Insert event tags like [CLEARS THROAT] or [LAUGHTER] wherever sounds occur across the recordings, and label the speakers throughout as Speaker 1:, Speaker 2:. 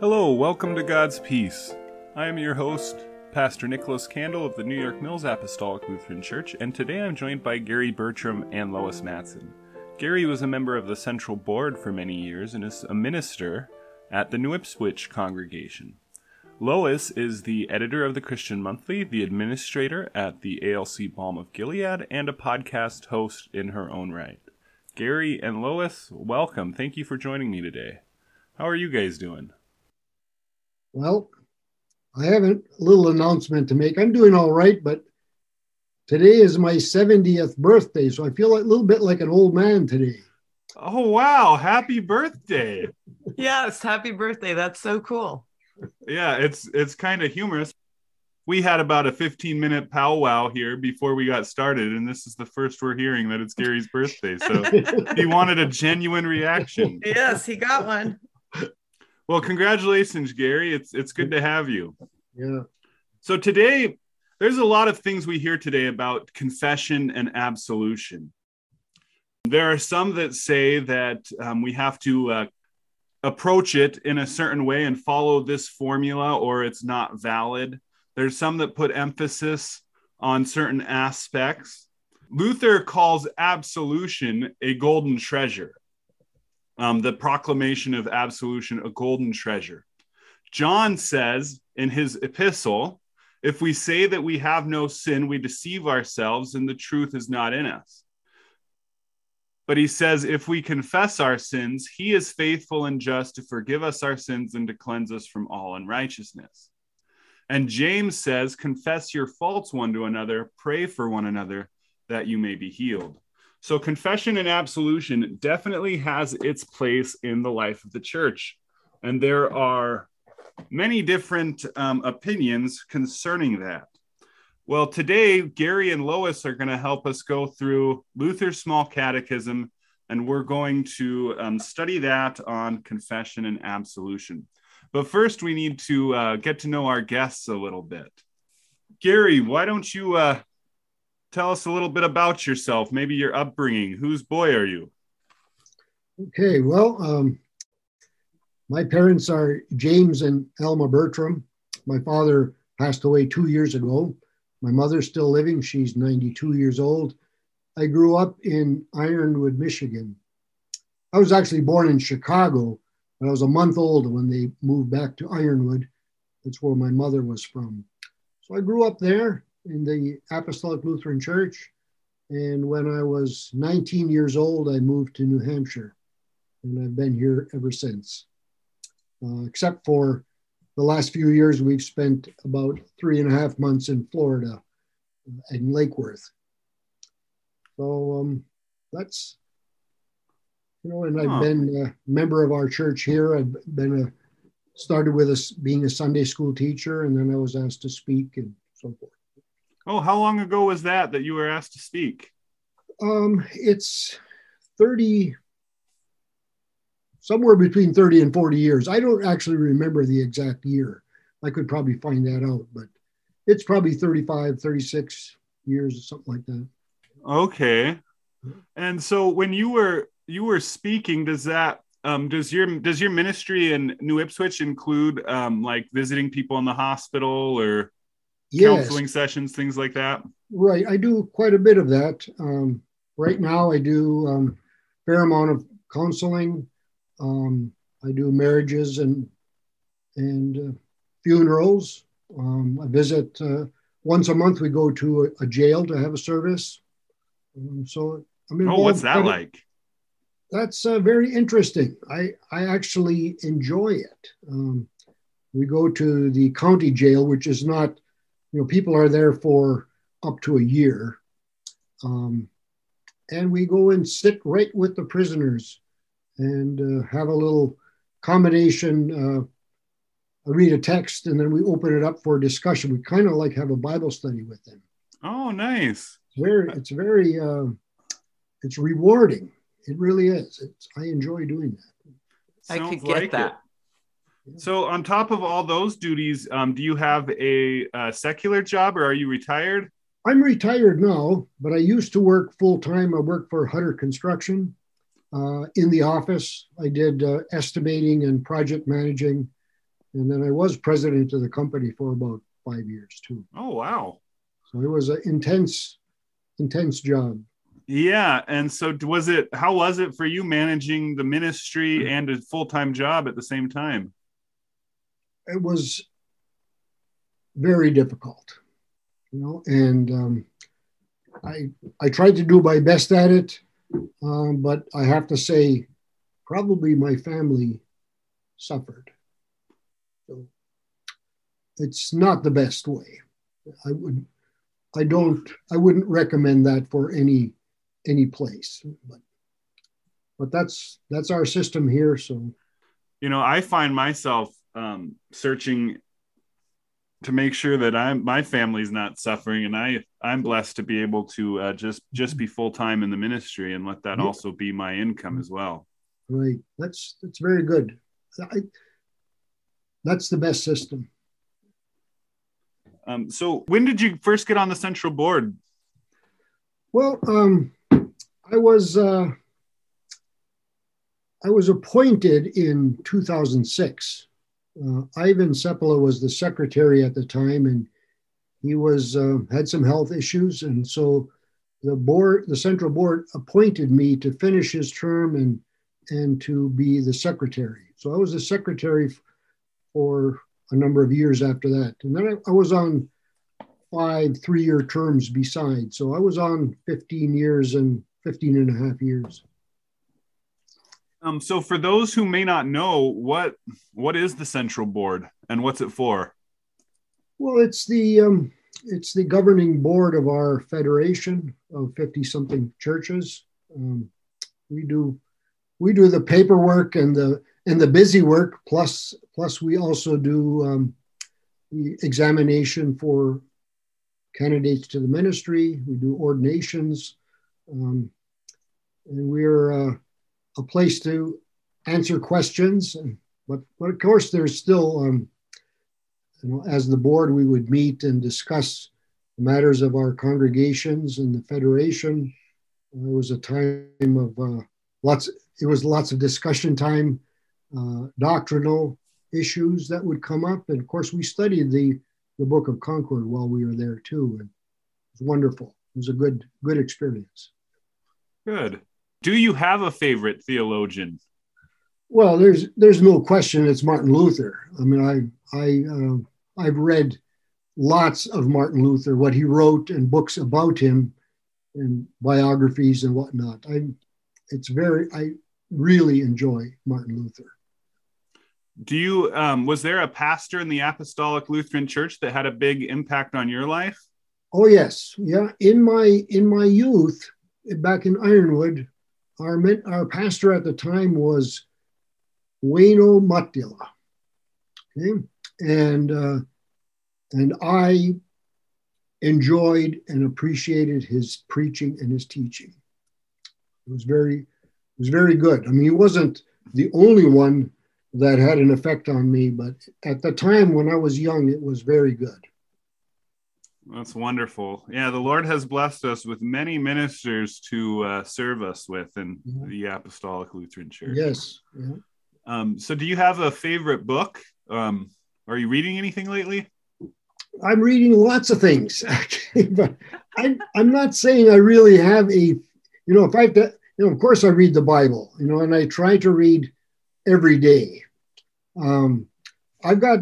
Speaker 1: Hello, welcome to God's Peace. I am your host, Pastor Nicholas Candle of the New York Mills Apostolic Lutheran Church, and today I'm joined by Gary Bertram and Lois Matson. Gary was a member of the Central Board for many years and is a minister at the New Ipswich congregation. Lois is the editor of the Christian Monthly, the administrator at the ALC Balm of Gilead, and a podcast host in her own right. Gary and Lois, welcome. Thank you for joining me today. How are you guys doing?
Speaker 2: Well, I have a little announcement to make. I'm doing all right, but today is my 70th birthday, so I feel a little bit like an old man today.
Speaker 1: Oh, wow. Happy birthday. [LAUGHS]
Speaker 3: yes, happy birthday. That's so cool.
Speaker 1: Yeah, it's it's kind of humorous. We had about a 15 minute powwow here before we got started, and this is the first we're hearing that it's Gary's birthday. So [LAUGHS] he wanted a genuine reaction.
Speaker 3: Yes, he got one. [LAUGHS]
Speaker 1: Well, congratulations, Gary. It's it's good to have you.
Speaker 2: Yeah.
Speaker 1: So today, there's a lot of things we hear today about confession and absolution. There are some that say that um, we have to uh, approach it in a certain way and follow this formula, or it's not valid. There's some that put emphasis on certain aspects. Luther calls absolution a golden treasure um, the proclamation of absolution, a golden treasure. John says in his epistle, if we say that we have no sin, we deceive ourselves and the truth is not in us. But he says, if we confess our sins, he is faithful and just to forgive us our sins and to cleanse us from all unrighteousness. And James says, confess your faults one to another, pray for one another that you may be healed. So, confession and absolution definitely has its place in the life of the church. And there are many different um, opinions concerning that. Well, today, Gary and Lois are going to help us go through Luther's Small Catechism, and we're going to um, study that on confession and absolution. But first, we need to uh, get to know our guests a little bit. Gary, why don't you uh, tell us a little bit about yourself, maybe your upbringing. Whose boy are you?
Speaker 2: Okay, well, um, my parents are James and Alma Bertram. My father passed away two years ago. My mother's still living. She's 92 years old. I grew up in Ironwood, Michigan. I was actually born in Chicago, but I was a month old when they moved back to Ironwood. That's where my mother was from. So I grew up there in the Apostolic Lutheran Church. And when I was 19 years old, I moved to New Hampshire. And I've been here ever since. Uh, except for the last few years, we've spent about three and a half months in Florida, uh, in Lake Worth. So um, that's, you know, and I've been a member of our church here. I've been a, started with us being a Sunday school teacher, and then I was asked to speak and so forth.
Speaker 1: Oh, how long ago was that that you were asked to speak?
Speaker 2: Um, it's 30, somewhere between 30 and 40 years. I don't actually remember the exact year. I could probably find that out, but it's probably 35, 36 years or something like that.
Speaker 1: Okay. And so when you were you were speaking, does that um, does your does your ministry in New Ipswich include um, like visiting people in the hospital or yes. counseling sessions, things like that?
Speaker 2: Right. I do quite a bit of that. Um, right now, I do um, fair amount of counseling. Um, I do marriages and and uh, funerals. Um, I visit uh, once a month. We go to a, a jail to have a service. Um, so I mean,
Speaker 1: oh, what's that like?
Speaker 2: That's uh, very interesting. I I actually enjoy it. Um, we go to the county jail, which is not you know, people are there for up to a year. Um, and we go and sit right with the prisoners and uh, have a little combination. Uh, I read a text and then we open it up for discussion. We kind of like have a Bible study with them.
Speaker 1: Oh, nice.
Speaker 2: It's very, it's very, uh, it's rewarding. It really is. It's, I enjoy doing that.
Speaker 3: Sounds I could get like that. It.
Speaker 1: So, on top of all those duties, um, do you have a, a, secular job or are you retired?
Speaker 2: I'm retired now, but I used to work full time. I worked for Hutter Construction uh, in the office. I did uh, estimating and project managing. and then I was president of the company for about five years too.
Speaker 1: Oh wow!
Speaker 2: So it was an intense, intense job.
Speaker 1: Yeah, and so was it? How was it for you managing the ministry and a full time job at the same time?
Speaker 2: It was very difficult, you know, and um, I I tried to do my best at it, um, but I have to say, probably my family suffered. So it's not the best way. I would, I don't, I wouldn't recommend that for any any place. But but that's that's our system here. So
Speaker 1: you know, I find myself um, searching to make sure that I'm my family's not suffering, and I I'm blessed to be able to uh, just just be full time in the ministry and let that yeah. also be my income as well.
Speaker 2: Right. That's that's very good. I, that's the best system.
Speaker 1: Um, so, when did you first get on the central board?
Speaker 2: Well, um, I was uh, I was appointed in 2006. Uh, Ivan Seppala was the secretary at the time, and he was uh, had some health issues, and so the board, the central board, appointed me to finish his term and and to be the secretary. So I was the secretary for a number of years after that, and then I, I was on five three-year terms besides. So I was on 15 years and 15 and a half years.
Speaker 1: Um, so for those who may not know, what what is the central board and what's it for?
Speaker 2: Well, it's the um, it's the governing board of our federation of 50 something churches. Um, we do we do the paperwork and the and the busy work plus plus we also do um, the examination for candidates to the ministry. We do ordinations. Um, and we're uh, a place to answer questions. But, but of course, there's still, um, you know, as the board, we would meet and discuss the matters of our congregations and the federation. It was a time of uh, lots. It was lots of discussion time, uh, doctrinal issues that would come up, and of course, we studied the the Book of Concord while we were there too, and it was wonderful. It was a good good experience.
Speaker 1: Good. Do you have a favorite theologian?
Speaker 2: Well, there's there's no question it's Martin Luther. I mean, I I uh, I've read lots of Martin Luther, what he wrote, and books about him, and biographies and whatnot. I it's very I really enjoy Martin Luther.
Speaker 1: Do you um, was there a pastor in the Apostolic Lutheran Church that had a big impact on your life?
Speaker 2: Oh yes, yeah. In my in my youth, back in Ironwood, our, our pastor at the time was Wayno Mattila. Okay? And, uh, and I enjoyed and appreciated his preaching and his teaching. It was very, it was very good. I mean, he wasn't the only one that had an effect on me, but at the time when I was young, it was very good.
Speaker 1: That's wonderful. Yeah, the Lord has blessed us with many ministers to uh, serve us with in yeah. the Apostolic Lutheran Church.
Speaker 2: Yes. Yeah.
Speaker 1: Um, so, do you have a favorite book? Um, are you reading anything lately?
Speaker 2: I'm reading lots of things, [LAUGHS] actually, but I'm, I'm not saying I really have a, you know, if I have to, you know, of course I read the Bible, you know, and I try to read every day. Um, I've got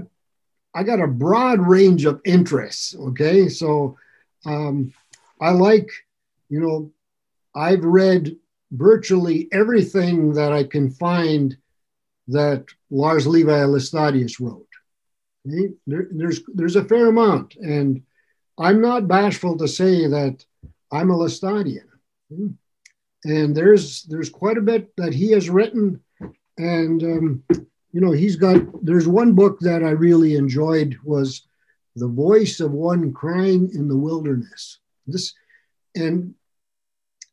Speaker 2: I got a broad range of interests. Okay, so um, I like, you know, I've read virtually everything that I can find that Lars Levi Laestadius wrote. Okay? There, there's there's a fair amount, and I'm not bashful to say that I'm a Laestadian. Okay? And there's there's quite a bit that he has written, and um, you know, he's got, there's one book that I really enjoyed was The Voice of One Crying in the Wilderness. This, and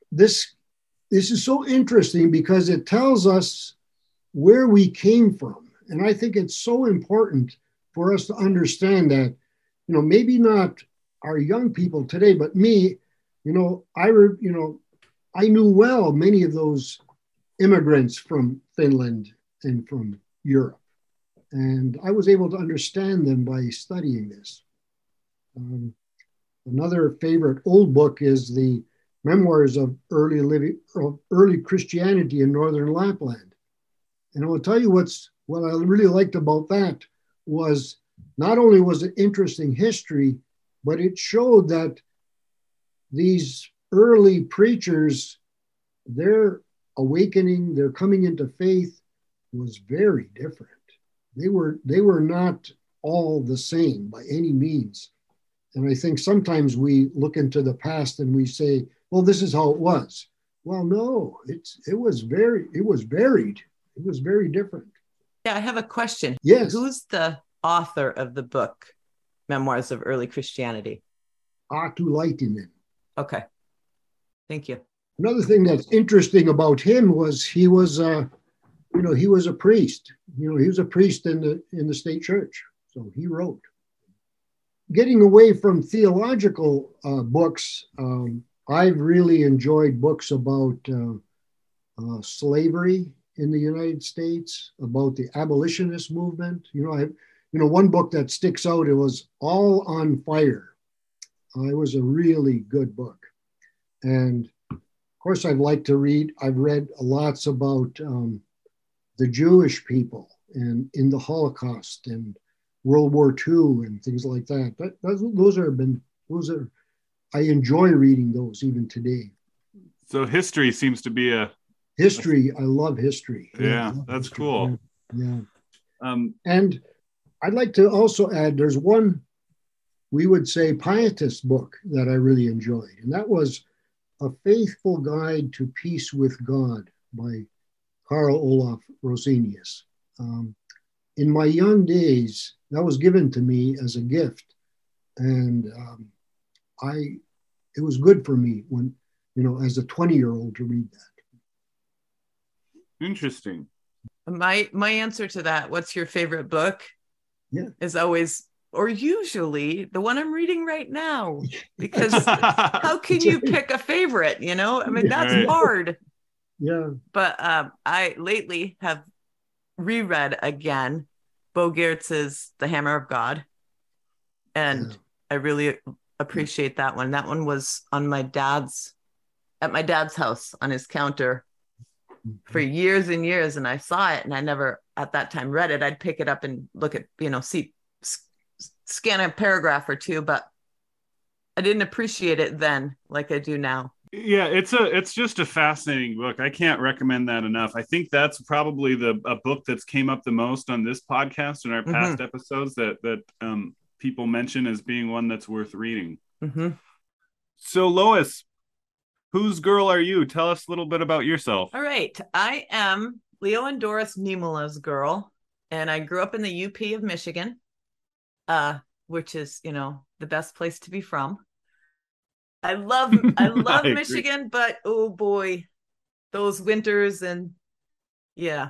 Speaker 2: this, this is so interesting because it tells us where we came from. And I think it's so important for us to understand that, you know, maybe not our young people today, but me, you know, I, re, you know, I knew well many of those immigrants from Finland and from Europe. And I was able to understand them by studying this. Um, another favorite old book is the Memoirs of Early Living of Early Christianity in Northern Lapland. And I will tell you what's what I really liked about that was not only was it interesting history, but it showed that these early preachers, their awakening, their coming into faith was very different. They were they were not all the same by any means. And I think sometimes we look into the past and we say, well, this is how it was. Well, no, it's it was very it was varied. It was very different.
Speaker 3: Yeah, I have a question.
Speaker 2: Yes.
Speaker 3: Who's the author of the book, Memoirs of Early Christianity?
Speaker 2: Aatu Laitinen.
Speaker 3: Okay. Thank you.
Speaker 2: Another thing that's interesting about him was he was, uh, you know, he was a priest. You know, he was a priest in the in the state church. So he wrote. Getting away from theological uh, books, um, I've really enjoyed books about uh, uh, slavery in the United States, about the abolitionist movement. You know, I, you know, one book that sticks out. It was All on Fire. Uh, it was a really good book, and of course, I'd like to read. I've read lots about um, the Jewish people and in the Holocaust and World War II and things like that. But those, those are been those are I enjoy reading those even today.
Speaker 1: So history seems to be a
Speaker 2: history. I love history.
Speaker 1: Yeah,
Speaker 2: love
Speaker 1: that's
Speaker 2: history.
Speaker 1: cool.
Speaker 2: Yeah. yeah.
Speaker 1: Um,
Speaker 2: And I'd like to also add there's one we would say pietist book that I really enjoyed, and that was A Faithful Guide to Peace with God by Carl Olof Rosenius. Um, in my young days, that was given to me as a gift, and um, I it was good for me when you know as a 20 year old to read that.
Speaker 1: interesting.
Speaker 3: My my answer to that, what's your favorite book?
Speaker 2: Yeah.
Speaker 3: Is always or usually the one I'm reading right now. Because [LAUGHS] how can you [LAUGHS] pick a favorite? You know, I mean that's hard.
Speaker 2: Yeah,
Speaker 3: But um, I lately have reread again Bo Giertz's The Hammer of God, and
Speaker 2: Yeah.
Speaker 3: I really appreciate that one. That one was on my dad's at my dad's house on his counter for years and years, and I saw it, and I never at that time read it. I'd pick it up and look at you know see scan a paragraph or two, but I didn't appreciate it then like I do now.
Speaker 1: Yeah, it's a it's just a fascinating book. I can't recommend that enough. I think that's probably the a book that's came up the most on this podcast and our past episodes that that um, people mention as being one that's worth reading.
Speaker 3: hmm
Speaker 1: So Lois, whose girl are you? Tell us a little bit about yourself.
Speaker 3: All right. I am Leo and Doris Nimula's girl, and I grew up in the UP of Michigan, uh, which is, you know, the best place to be from. I love I [LAUGHS] love
Speaker 1: I agree.
Speaker 3: Michigan, but oh boy, those winters and yeah.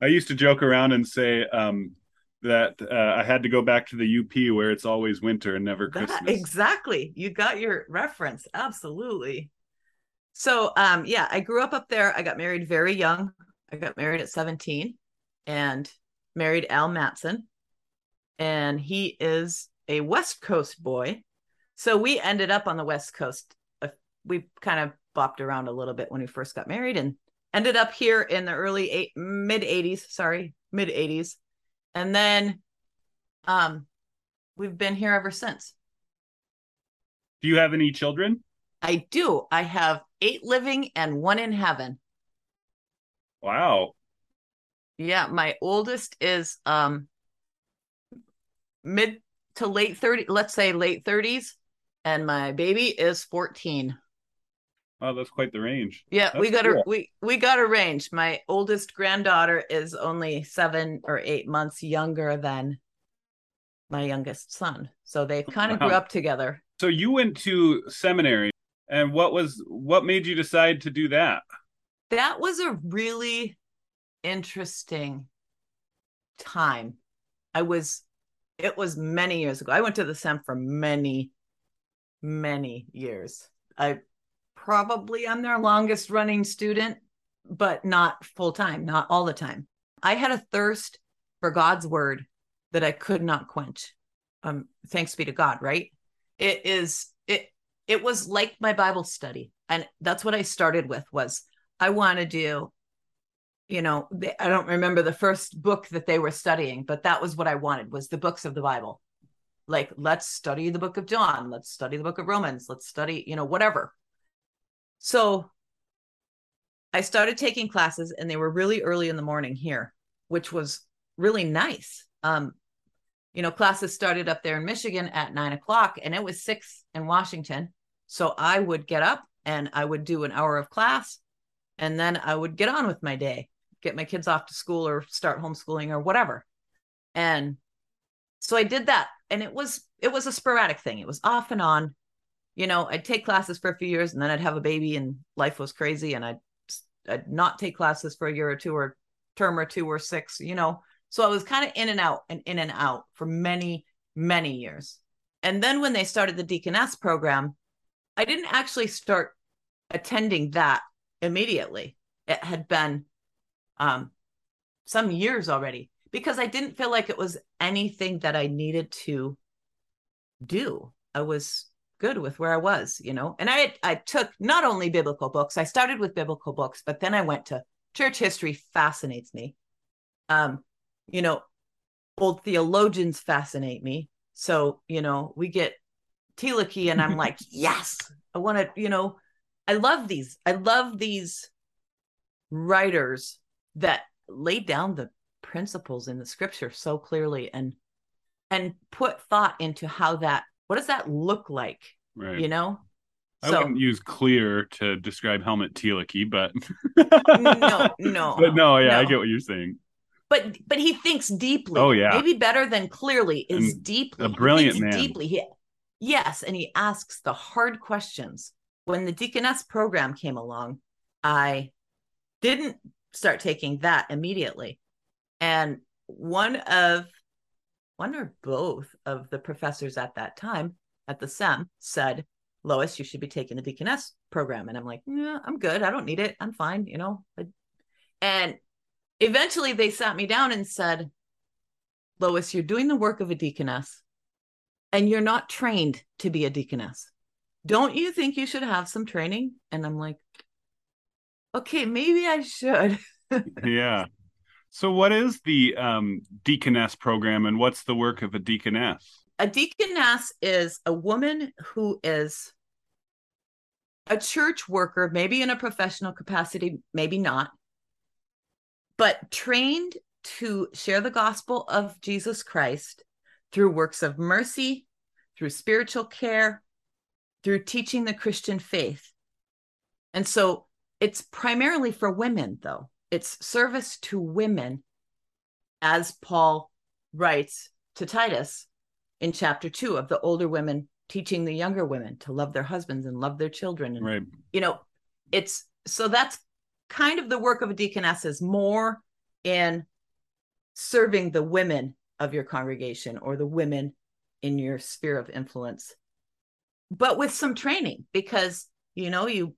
Speaker 1: I used to joke around and say um, that uh, I had to go back to the UP where it's always winter and never
Speaker 3: That-
Speaker 1: Christmas.
Speaker 3: exactly. You got your reference. Absolutely. So, um, yeah, I grew up up there. I got married very young. I got married at 17 and married Al Matson. And he is a West Coast boy. So we ended up on the West Coast. Uh, We kind of bopped around a little bit when we first got married and ended up here in the early eight, mid 80s, sorry, mid 80s. And then um, we've been here ever since.
Speaker 1: Do you have any children?
Speaker 3: I do. I have eight living and one in heaven.
Speaker 1: Wow.
Speaker 3: Yeah, my oldest is um mid to late 30, let's say late 30s, and my baby is 14.
Speaker 1: Oh, that's quite the range.
Speaker 3: Yeah, we
Speaker 1: That's
Speaker 3: got a we we got a range. My oldest granddaughter is only 7 or 8 months younger than my youngest son. So they oh, kind of grew up together.
Speaker 1: So you went to seminary, and what was what made you decide to do that?
Speaker 3: that was a really interesting time. I was, it was many years ago. I went to the SEM for many, many years. I probably am their longest running student, but not full time, not all the time. I had a thirst for God's word that I could not quench. Um, thanks be to God, right? It is it it was like my Bible study. And that's what I started with was I want to do, you know, I don't remember the first book that they were studying, but that was what I wanted was the books of the Bible. Like, let's study the book of John, let's study the book of Romans, let's study, you know, whatever. So I started taking classes and they were really early in the morning here, which was really nice. Um, you know, classes started up there in Michigan at nine o'clock and it was six in Washington. So I would get up and I would do an hour of class and then I would get on with my day, get my kids off to school or start homeschooling or whatever. And so I did that and it was it was a sporadic thing. It was off and on. You know, I'd take classes for a few years and then I'd have a baby and life was crazy and I'd I'd not take classes for a year or two or term or two or six, you know. So I was kind of in and out and in and out for many, many years. And then when they started the Deaconess program, I didn't actually start attending that immediately. It had been um, some years already because I didn't feel like it was anything that I needed to do. I was good with where I was, you know. And I I took not only biblical books. I started with biblical books, but then I went to church history fascinates me. Um, you know, old theologians fascinate me. So, you know, we get Thielicke and I'm like, [LAUGHS] yes, I want to, you know, I love these. I love these writers that laid down the principles in the scripture so clearly and and put thought into how that what does that look like right you know
Speaker 1: I so, wouldn't use clear to describe Helmut Thielicke, but
Speaker 3: no, [LAUGHS] no,
Speaker 1: but no, yeah, no. I get what you're saying.
Speaker 3: But but he thinks deeply.
Speaker 1: Oh yeah,
Speaker 3: maybe better than clearly is and deeply.
Speaker 1: A brilliant man.
Speaker 3: Deeply, he, yes, and he asks the hard questions. When the deaconess program came along, I didn't start taking that immediately, and one of one or both of the professors at that time at the SEM said, Lois, you should be taking the deaconess program. And I'm like, yeah, I'm good. I don't need it. I'm fine, you know. And eventually they sat me down and said, Lois, you're doing the work of a deaconess and you're not trained to be a deaconess. Don't you think you should have some training? And I'm like, okay, maybe I should. [LAUGHS]
Speaker 1: yeah. So, what is the um, deaconess program and what's the work of a deaconess?
Speaker 3: A deaconess is a woman who is a church worker, maybe in a professional capacity, maybe not, but trained to share the gospel of Jesus Christ through works of mercy, through spiritual care, through teaching the Christian faith. And so it's primarily for women, though. It's service to women, as Paul writes to Titus in chapter two of the older women teaching the younger women to love their husbands and love their children. And,
Speaker 1: right.
Speaker 3: you know, it's so that's kind of the work of a deaconess is more in serving the women of your congregation or the women in your sphere of influence but with some training because you know you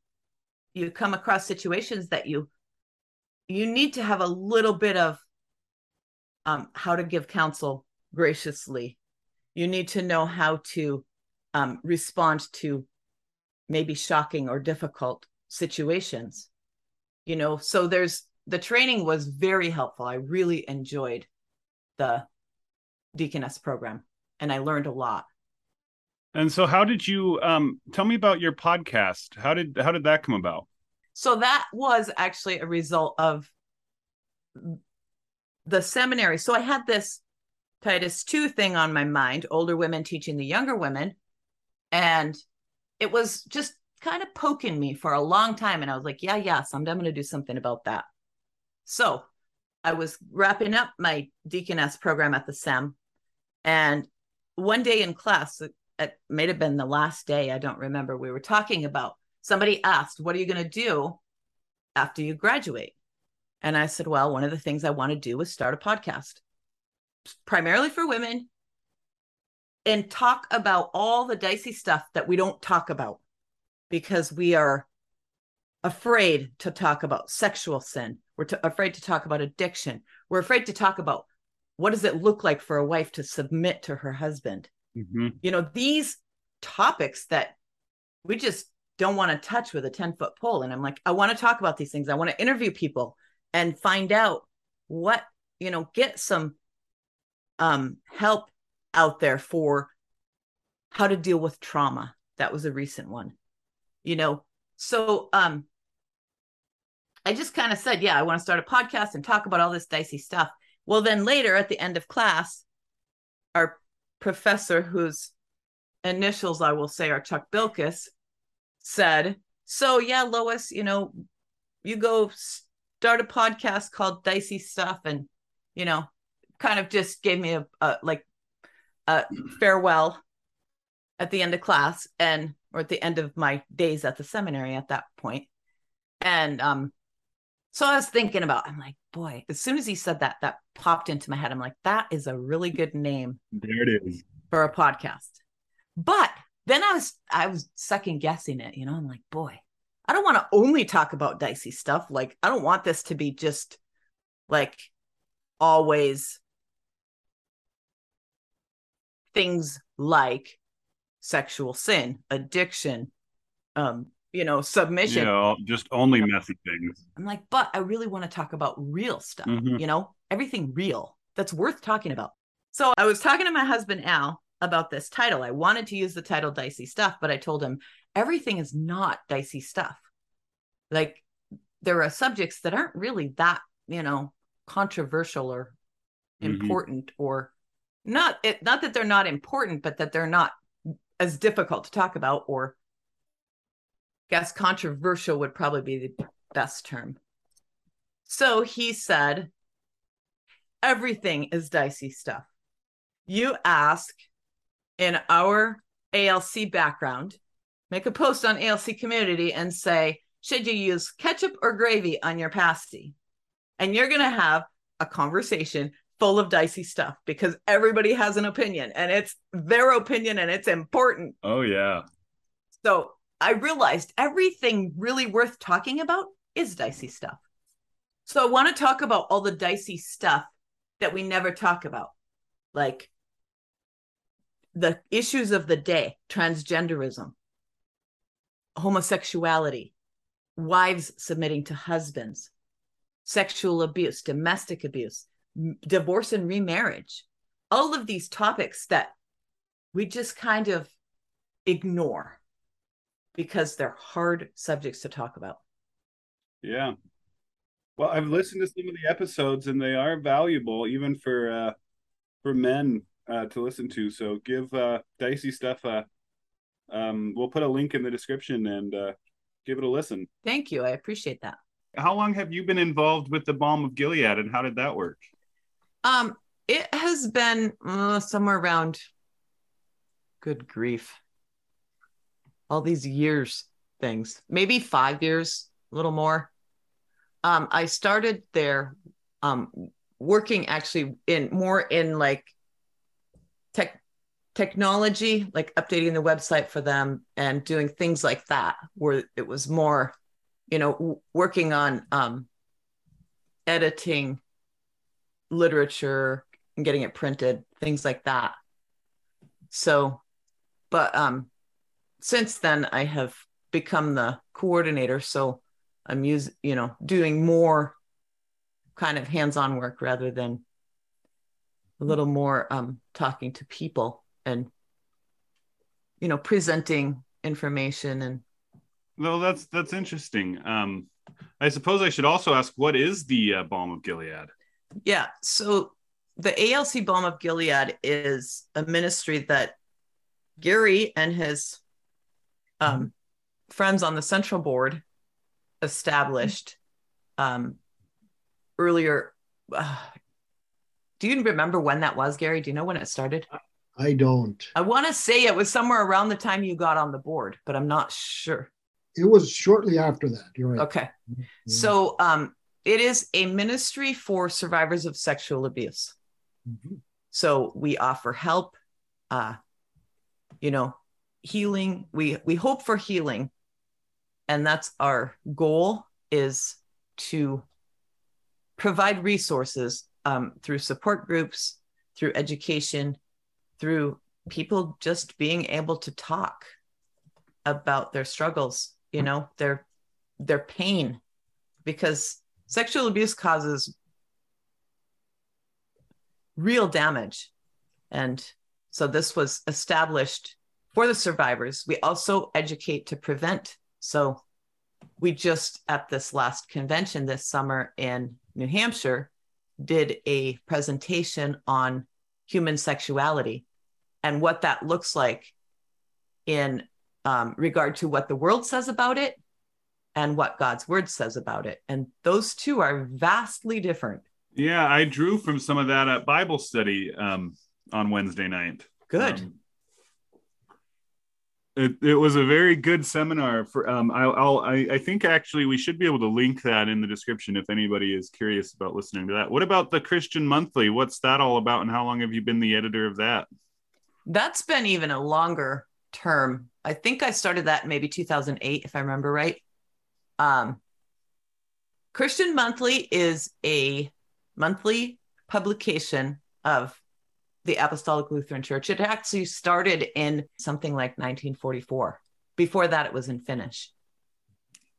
Speaker 3: you come across situations that you you need to have a little bit of um, how to give counsel graciously. You need to know how to um, respond to maybe shocking or difficult situations. You know, so there's the training was very helpful. I really enjoyed the deaconess program and I learned a lot.
Speaker 1: And so how did you um tell me about your podcast? How did how did that come about?
Speaker 3: So that was actually a result of the seminary. So I had this Titus 2 thing on my mind, older women teaching the younger women. And it was just kind of poking me for a long time. And I was like, yeah, yeah, someday I'm going to do something about that. So I was wrapping up my deaconess program at the SEM. And one day in class, it may have been the last day, I don't remember, we were talking about somebody asked, What are you going to do after you graduate? And I said, Well, one of the things I want to do is start a podcast, primarily for women, and talk about all the dicey stuff that we don't talk about because we are afraid to talk about sexual sin. We're t- afraid to talk about addiction. We're afraid to talk about what does it look like for a wife to submit to her husband?
Speaker 1: Mm-hmm.
Speaker 3: You know, these topics that we just don't want to touch with a 10 foot pole. And I'm like, I want to talk about these things. I want to interview people and find out what, you know, get some um, help out there for how to deal with trauma. That was a recent one, you know. So um, I just kind of said, yeah, I want to start a podcast and talk about all this dicey stuff. Well, then later at the end of class, our professor, whose initials I will say are Chuck Bilkis, said, So, yeah, Lois, you know, you go start a podcast called Dicey Stuff and, you know, kind of just gave me a, a like a farewell at the end of class and or at the end of my days at the seminary at that point. And um so I was thinking about I'm like, boy, as soon as he said that that popped into my head. I'm like, that is a really good name.
Speaker 1: There it is.
Speaker 3: For a podcast. But then I was I was second guessing it, you know. I'm like, boy, I don't want to only talk about dicey stuff. Like, I don't want this to be just like always things like sexual sin, addiction, um, you know, submission.
Speaker 1: Yeah, just only messy things.
Speaker 3: I'm like, but I really want to talk about real stuff,
Speaker 1: Mhm.
Speaker 3: you know, everything real that's worth talking about. So I was talking to my husband, Al, about this title. I wanted to use the title Dicey Stuff, but I told him everything is not dicey stuff. Like there are subjects that aren't really that, you know, controversial or
Speaker 1: Mhm.
Speaker 3: important or not it not that they're not important, but that they're not as difficult to talk about or guess controversial would probably be the best term. So he said, everything is dicey stuff. You ask in our ALC background, make a post on ALC community and say, should you use ketchup or gravy on your pasty? And you're going to have a conversation full of dicey stuff because everybody has an opinion and it's their opinion and it's important.
Speaker 1: Oh yeah.
Speaker 3: So I realized everything really worth talking about is dicey stuff. So I want to talk about all the dicey stuff that we never talk about, like the issues of the day transgenderism, homosexuality, wives submitting to husbands, sexual abuse, domestic abuse, divorce and remarriage. All of these topics that we just kind of ignore because they're hard subjects to talk about.
Speaker 1: Yeah. Well, I've listened to some of the episodes and they are valuable even for uh for men uh to listen to. So give uh dicey stuff uh um we'll put a link in the description and uh give it a listen.
Speaker 3: Thank you. I appreciate that.
Speaker 1: How long have you been involved with the Balm of Gilead and how did that work?
Speaker 3: Um, it has been uh, somewhere around good grief. All these years things, maybe 5 years, a little more. Um I started there um working actually in more in like tech technology, like updating the website for them and doing things like that where it was more you know w- working on um editing literature and getting it printed, things like that. So, but um, since then I have become the coordinator. So I'm using, you know, doing more kind of hands-on work rather than a little more um, talking to people and, you know, presenting information and
Speaker 1: Well, that's that's interesting. Um I suppose I should also ask what is the uh, Balm of Gilead?
Speaker 3: Yeah. So the ALC Balm of Gilead is a ministry that Gary and his um, friends on the central board established um, earlier. Uh, do you remember when that was, Gary? Do you know when it started?
Speaker 2: I don't.
Speaker 3: I want to say it was somewhere around the time you got on the board, but I'm not sure.
Speaker 2: It was shortly after that. You're right.
Speaker 3: Okay.
Speaker 2: Mhm.
Speaker 3: So um, it is a ministry for survivors of sexual abuse.
Speaker 2: Mhm.
Speaker 3: so we offer help uh you know healing we we hope for healing and that's our goal is to provide resources um, through support groups, through education, through people just being able to talk about their struggles, you know, their their pain, because sexual abuse causes real damage. And so this was established for the survivors. We also educate to prevent. So we just at this last convention this summer in New Hampshire did a presentation on human sexuality and what that looks like in um, regard to what the world says about it and what God's word says about it. And those two are vastly different.
Speaker 1: Yeah, I drew from some of that at Bible study um, on Wednesday night.
Speaker 3: Good.
Speaker 1: Um, it, it was a very good seminar for um I'll, I'll I, I think actually we should be able to link that in the description if anybody is curious about listening to that. What about the christian monthly? What's that all about and how long have you been the editor of that?
Speaker 3: That's been even a longer term. I think i started that maybe 2008 if i remember right. Um christian monthly is a monthly publication of the Apostolic Lutheran Church. It actually started in something like 1944. Before that, it was in Finnish.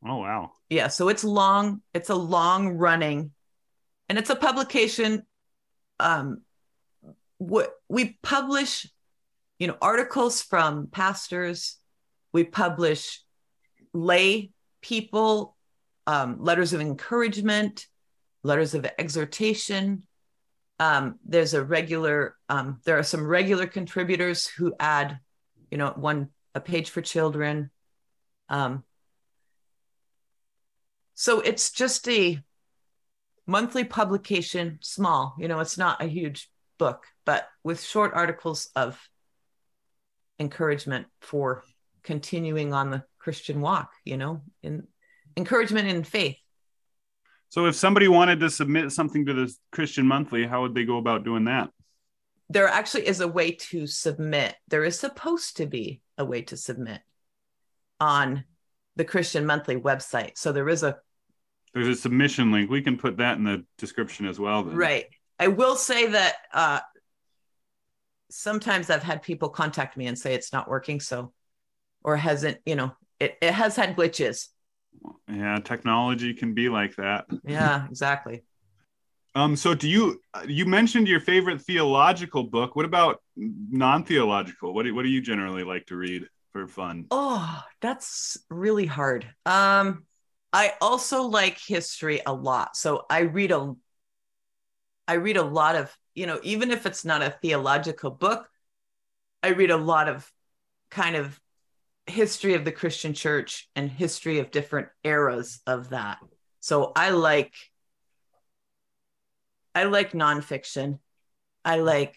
Speaker 1: Oh, wow.
Speaker 3: Yeah. So it's long, it's a long running, and it's a publication. Um, we publish, you know, articles from pastors, we publish lay people, um, letters of encouragement, letters of exhortation, um, there's a regular um, there are some regular contributors who add you know one a page for children. Um, so it's just a monthly publication small you know it's not a huge book but with short articles of encouragement for continuing on the christian walk you know in encouragement in faith
Speaker 1: so if somebody wanted to submit something to the Christian Monthly, how would they go about doing that?
Speaker 3: There actually is a way to submit. There is supposed to be a way to submit on the Christian Monthly website. So there is a
Speaker 1: there's a submission link. We can put that in the description as well. Then.
Speaker 3: Right. I will say that uh, sometimes I've had people contact me and say it's not working. So, or hasn't, you know, it, it has had glitches.
Speaker 1: Yeah, technology can be like that.
Speaker 3: Yeah, exactly.
Speaker 1: Um, so do you you mentioned your favorite theological book? What about non-theological? What do, what do you generally like to read for fun?
Speaker 3: Oh, that's really hard. Um, I also like history a lot. So I read a I read a lot of, you know, even if it's not a theological book, I read a lot of kind of history of the Christian church and history of different eras of that. So I like I like nonfiction. I like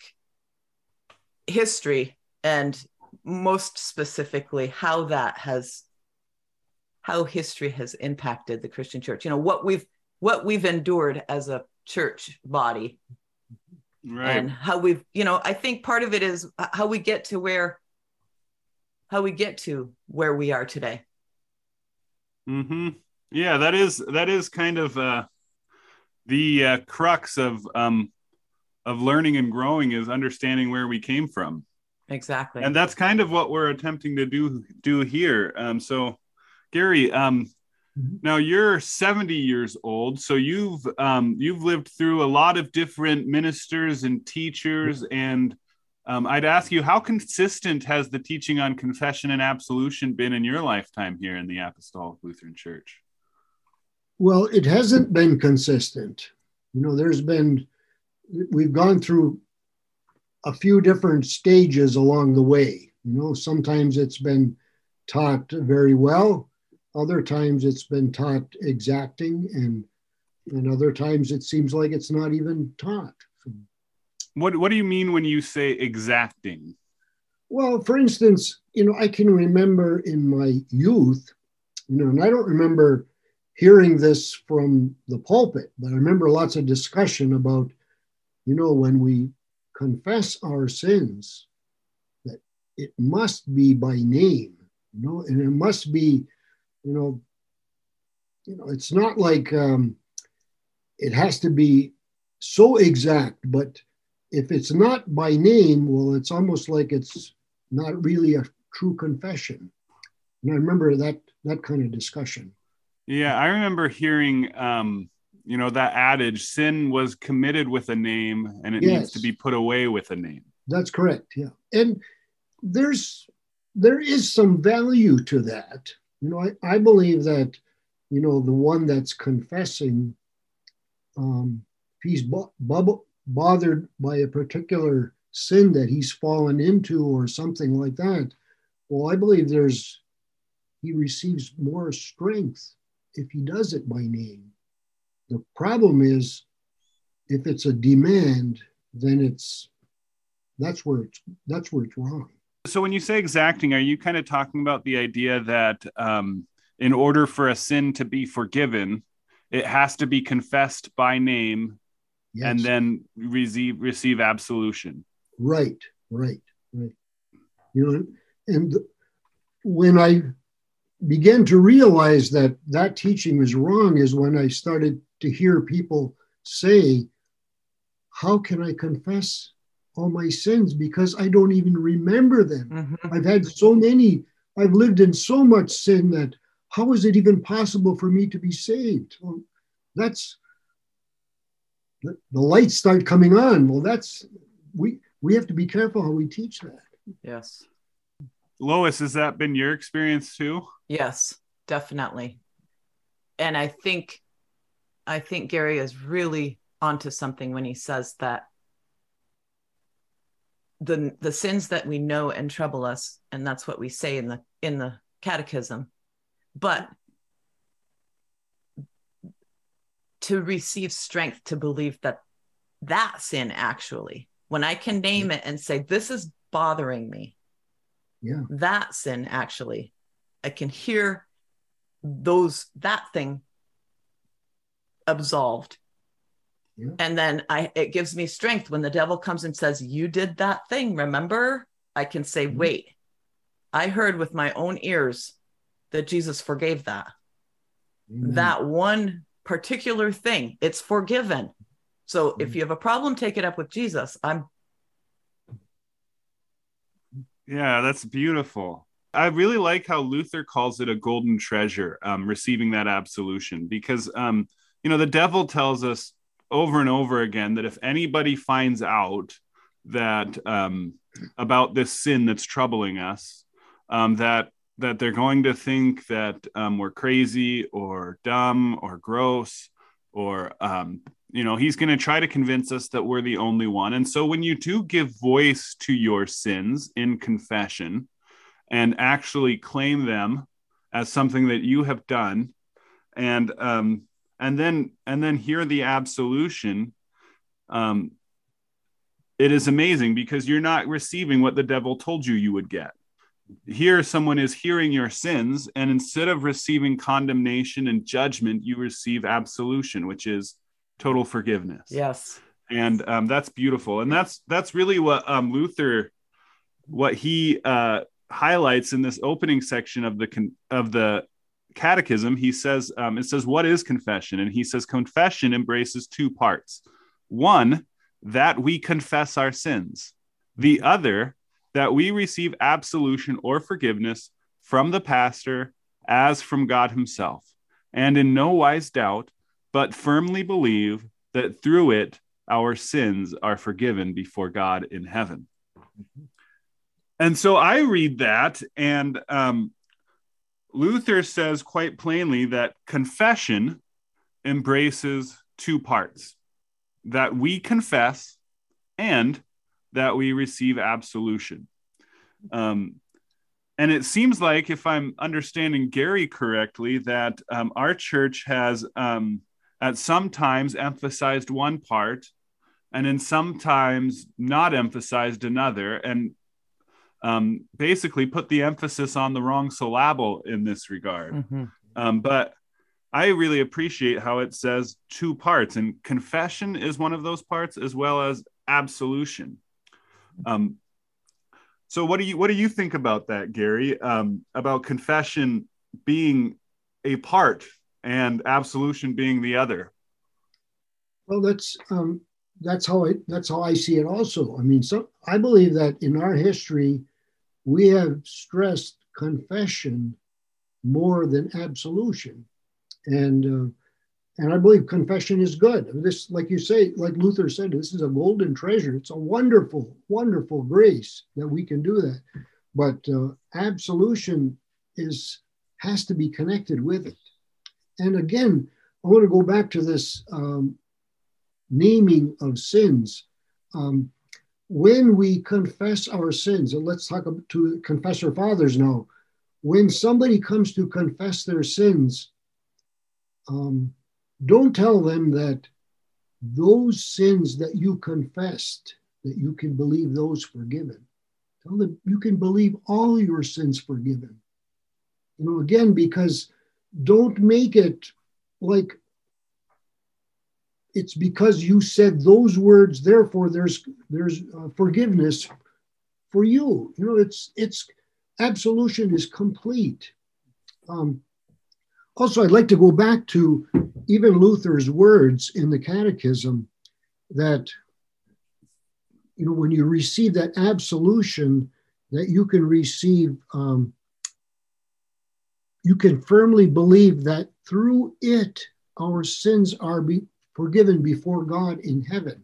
Speaker 3: history and most specifically how that has how history has impacted the Christian church. You know, what we've what we've endured as a church body. Right. And how we've, you know, I think part of it is how we get to where how we get to where we are today.
Speaker 1: Hmm. Yeah, that is that is kind of uh, the uh, crux of um, of learning and growing is understanding where we came from.
Speaker 3: Exactly.
Speaker 1: And that's kind of what we're attempting to do do here. Um, so, Gary, um, mm-hmm. now you're 70 years old, so you've um, you've lived through a lot of different ministers and teachers and um, I'd ask you, how consistent has the teaching on confession and absolution been in your lifetime here in the Apostolic Lutheran Church?
Speaker 2: Well, it hasn't been consistent. You know, there's been, we've gone through a few different stages along the way. You know, sometimes it's been taught very well, other times it's been taught exacting, and and other times it seems like it's not even taught.
Speaker 1: What What do you mean when you say exacting?
Speaker 2: Well, for instance, you know, I can remember in my youth, you know, and I don't remember hearing this from the pulpit, but I remember lots of discussion about, you know, when we confess our sins, that it must be by name, you know, and it must be, you know, you know, it's not like um, it has to be so exact, but if it's not by name, well, it's almost like it's not really a true confession. And I remember that that kind of discussion.
Speaker 1: Yeah, I remember hearing um, you know, that adage, sin was committed with a name and it yes. needs to be put away with a name.
Speaker 2: That's correct. Yeah. And there's there is some value to that. You know, I, I believe that, you know, the one that's confessing, um, he's bo- bothered by a particular sin that he's fallen into or something like that, well, I believe there's, he receives more strength if he does it by name. The problem is if it's a demand, then it's that's where it's that's where it's wrong.
Speaker 1: So when you say exacting, are you kind of talking about the idea that um, in order for a sin to be forgiven, it has to be confessed by name yes. and then receive receive absolution?
Speaker 2: Right, right, right. You know, and when I began to realize that that teaching was wrong is when I started to hear people say, How can I confess all my sins? Because I don't even remember them. Mm-hmm. I've had so many, I've lived in so much sin that how is it even possible for me to be saved? Well, that's the, the lights start coming on. Well, that's we we have to be careful how we teach that.
Speaker 3: Yes.
Speaker 1: Lois, has that been your experience too?
Speaker 3: Yes, definitely. And I think I think Gary is really onto something when he says that the the sins that we know and trouble us, and that's what we say in the in the catechism, but to receive strength to believe that that sin actually, when I can name it and say, this is bothering me,
Speaker 2: yeah.
Speaker 3: that sin actually, I can hear those that thing absolved. Yeah. And then I it gives me strength when the devil comes and says, You did that thing, remember? I can say, mm-hmm. Wait, I heard with my own ears that Jesus forgave that. Mm-hmm. That one particular thing, it's forgiven. So mm-hmm. if you have a problem, take it up with Jesus. I'm
Speaker 1: yeah, that's beautiful. I really like how Luther calls it a golden treasure, um, receiving that absolution, because um, you know the devil tells us over and over again that if anybody finds out that um, about this sin that's troubling us um, that that they're going to think that um, we're crazy or dumb or gross or um, you know he's going to try to convince us that we're the only one. And so when you do give voice to your sins in confession and actually claim them as something that you have done and um, and then and then hear the absolution um it is amazing because you're not receiving what the devil told you you would get here someone is hearing your sins and instead of receiving condemnation and judgment you receive absolution which is total forgiveness
Speaker 3: yes
Speaker 1: and um, that's beautiful and that's that's really what um, luther what he uh, highlights in this opening section of the con- of the catechism, he says, um, it says, What is confession? And he says, Confession embraces two parts. One, that we confess our sins. The other, that we receive absolution or forgiveness from the pastor as from God himself, and in no wise doubt, but firmly believe that through it our sins are forgiven before God in heaven. And so I read that, and um, Luther says quite plainly that confession embraces two parts that we confess and that we receive absolution. Um, and it seems like, if I'm understanding Gary correctly, that um, our church has um, at some times emphasized one part and in some times not emphasized another. And um, basically put the emphasis on the wrong syllable in this regard. Mm-hmm. Um, but I really appreciate how it says two parts, and confession is one of those parts, as well as absolution. Um, so, what do you what do you think about that, Gary? Um, about confession being a part and absolution being the other?
Speaker 2: Well, that's um, that's how it that's how I see it also. I mean, so I believe that in our history, we have stressed confession more than absolution, and uh, and I believe confession is good. This, like you say, like Luther said, this is a golden treasure. It's a wonderful, wonderful grace that we can do that. But uh, absolution is has to be connected with it. And again, I want to go back to this um, naming of sins. Um, when we confess our sins, and let's talk to confessor fathers now. When somebody comes to confess their sins, um, don't tell them that those sins that you confessed, that you can believe those forgiven. Tell them you can believe all your sins forgiven. You know, again, because don't make it like it's because you said those words therefore there's there's uh, forgiveness for you you know it's it's absolution is complete um, also i'd like to go back to even luther's words in the catechism that you know when you receive that absolution that you can receive um, you can firmly believe that through it our sins are be, forgiven before God in heaven.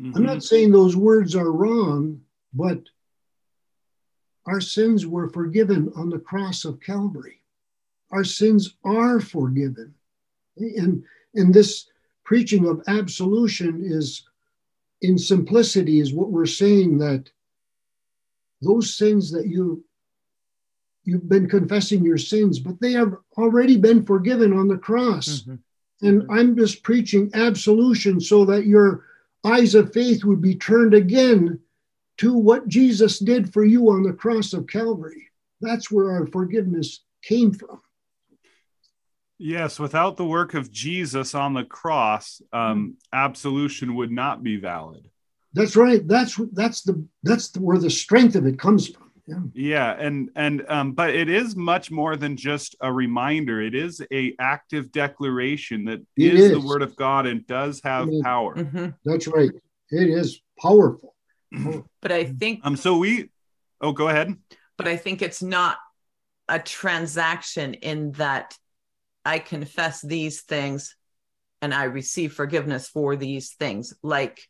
Speaker 2: Mm-hmm. I'm not saying those words are wrong, but our sins were forgiven on the cross of Calvary. Our sins are forgiven. And, and this preaching of absolution is, in simplicity, is what we're saying that those sins that you you've been confessing your sins, but they have already been forgiven on the cross. Mm-hmm. And I'm just preaching absolution so that your eyes of faith would be turned again to what Jesus did for you on the cross of Calvary. That's where our forgiveness came from.
Speaker 1: Yes, without the work of Jesus on the cross, um, absolution would not be valid.
Speaker 2: That's right. That's that's the that's the, where the strength of it comes from.
Speaker 1: Yeah. yeah and and um but it is much more than just a reminder. It is a active declaration that is, is, the word of god and does have power.
Speaker 2: Mm-hmm. that's right. It is powerful.
Speaker 3: But i think
Speaker 1: um so we oh go ahead.
Speaker 3: But i think it's not a transaction in that i confess these things and i receive forgiveness for these things like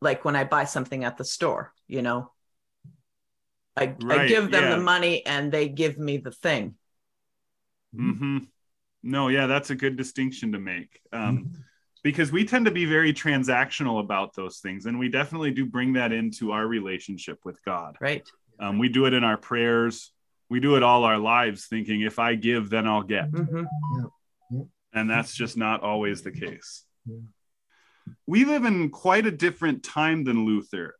Speaker 3: like when i buy something at the store you know I, right, I give them yeah. the money and they give me the thing.
Speaker 1: Mm-hmm. No, yeah, that's a good distinction to make. Um, mm-hmm. Because we tend to be very transactional about those things. And we definitely do bring that into our relationship with God.
Speaker 3: Right.
Speaker 1: Um, we do it in our prayers. We do it all our lives thinking, if I give, then I'll get. Mm-hmm. Yeah. And that's just not always the case. Yeah. We live in quite a different time than Luther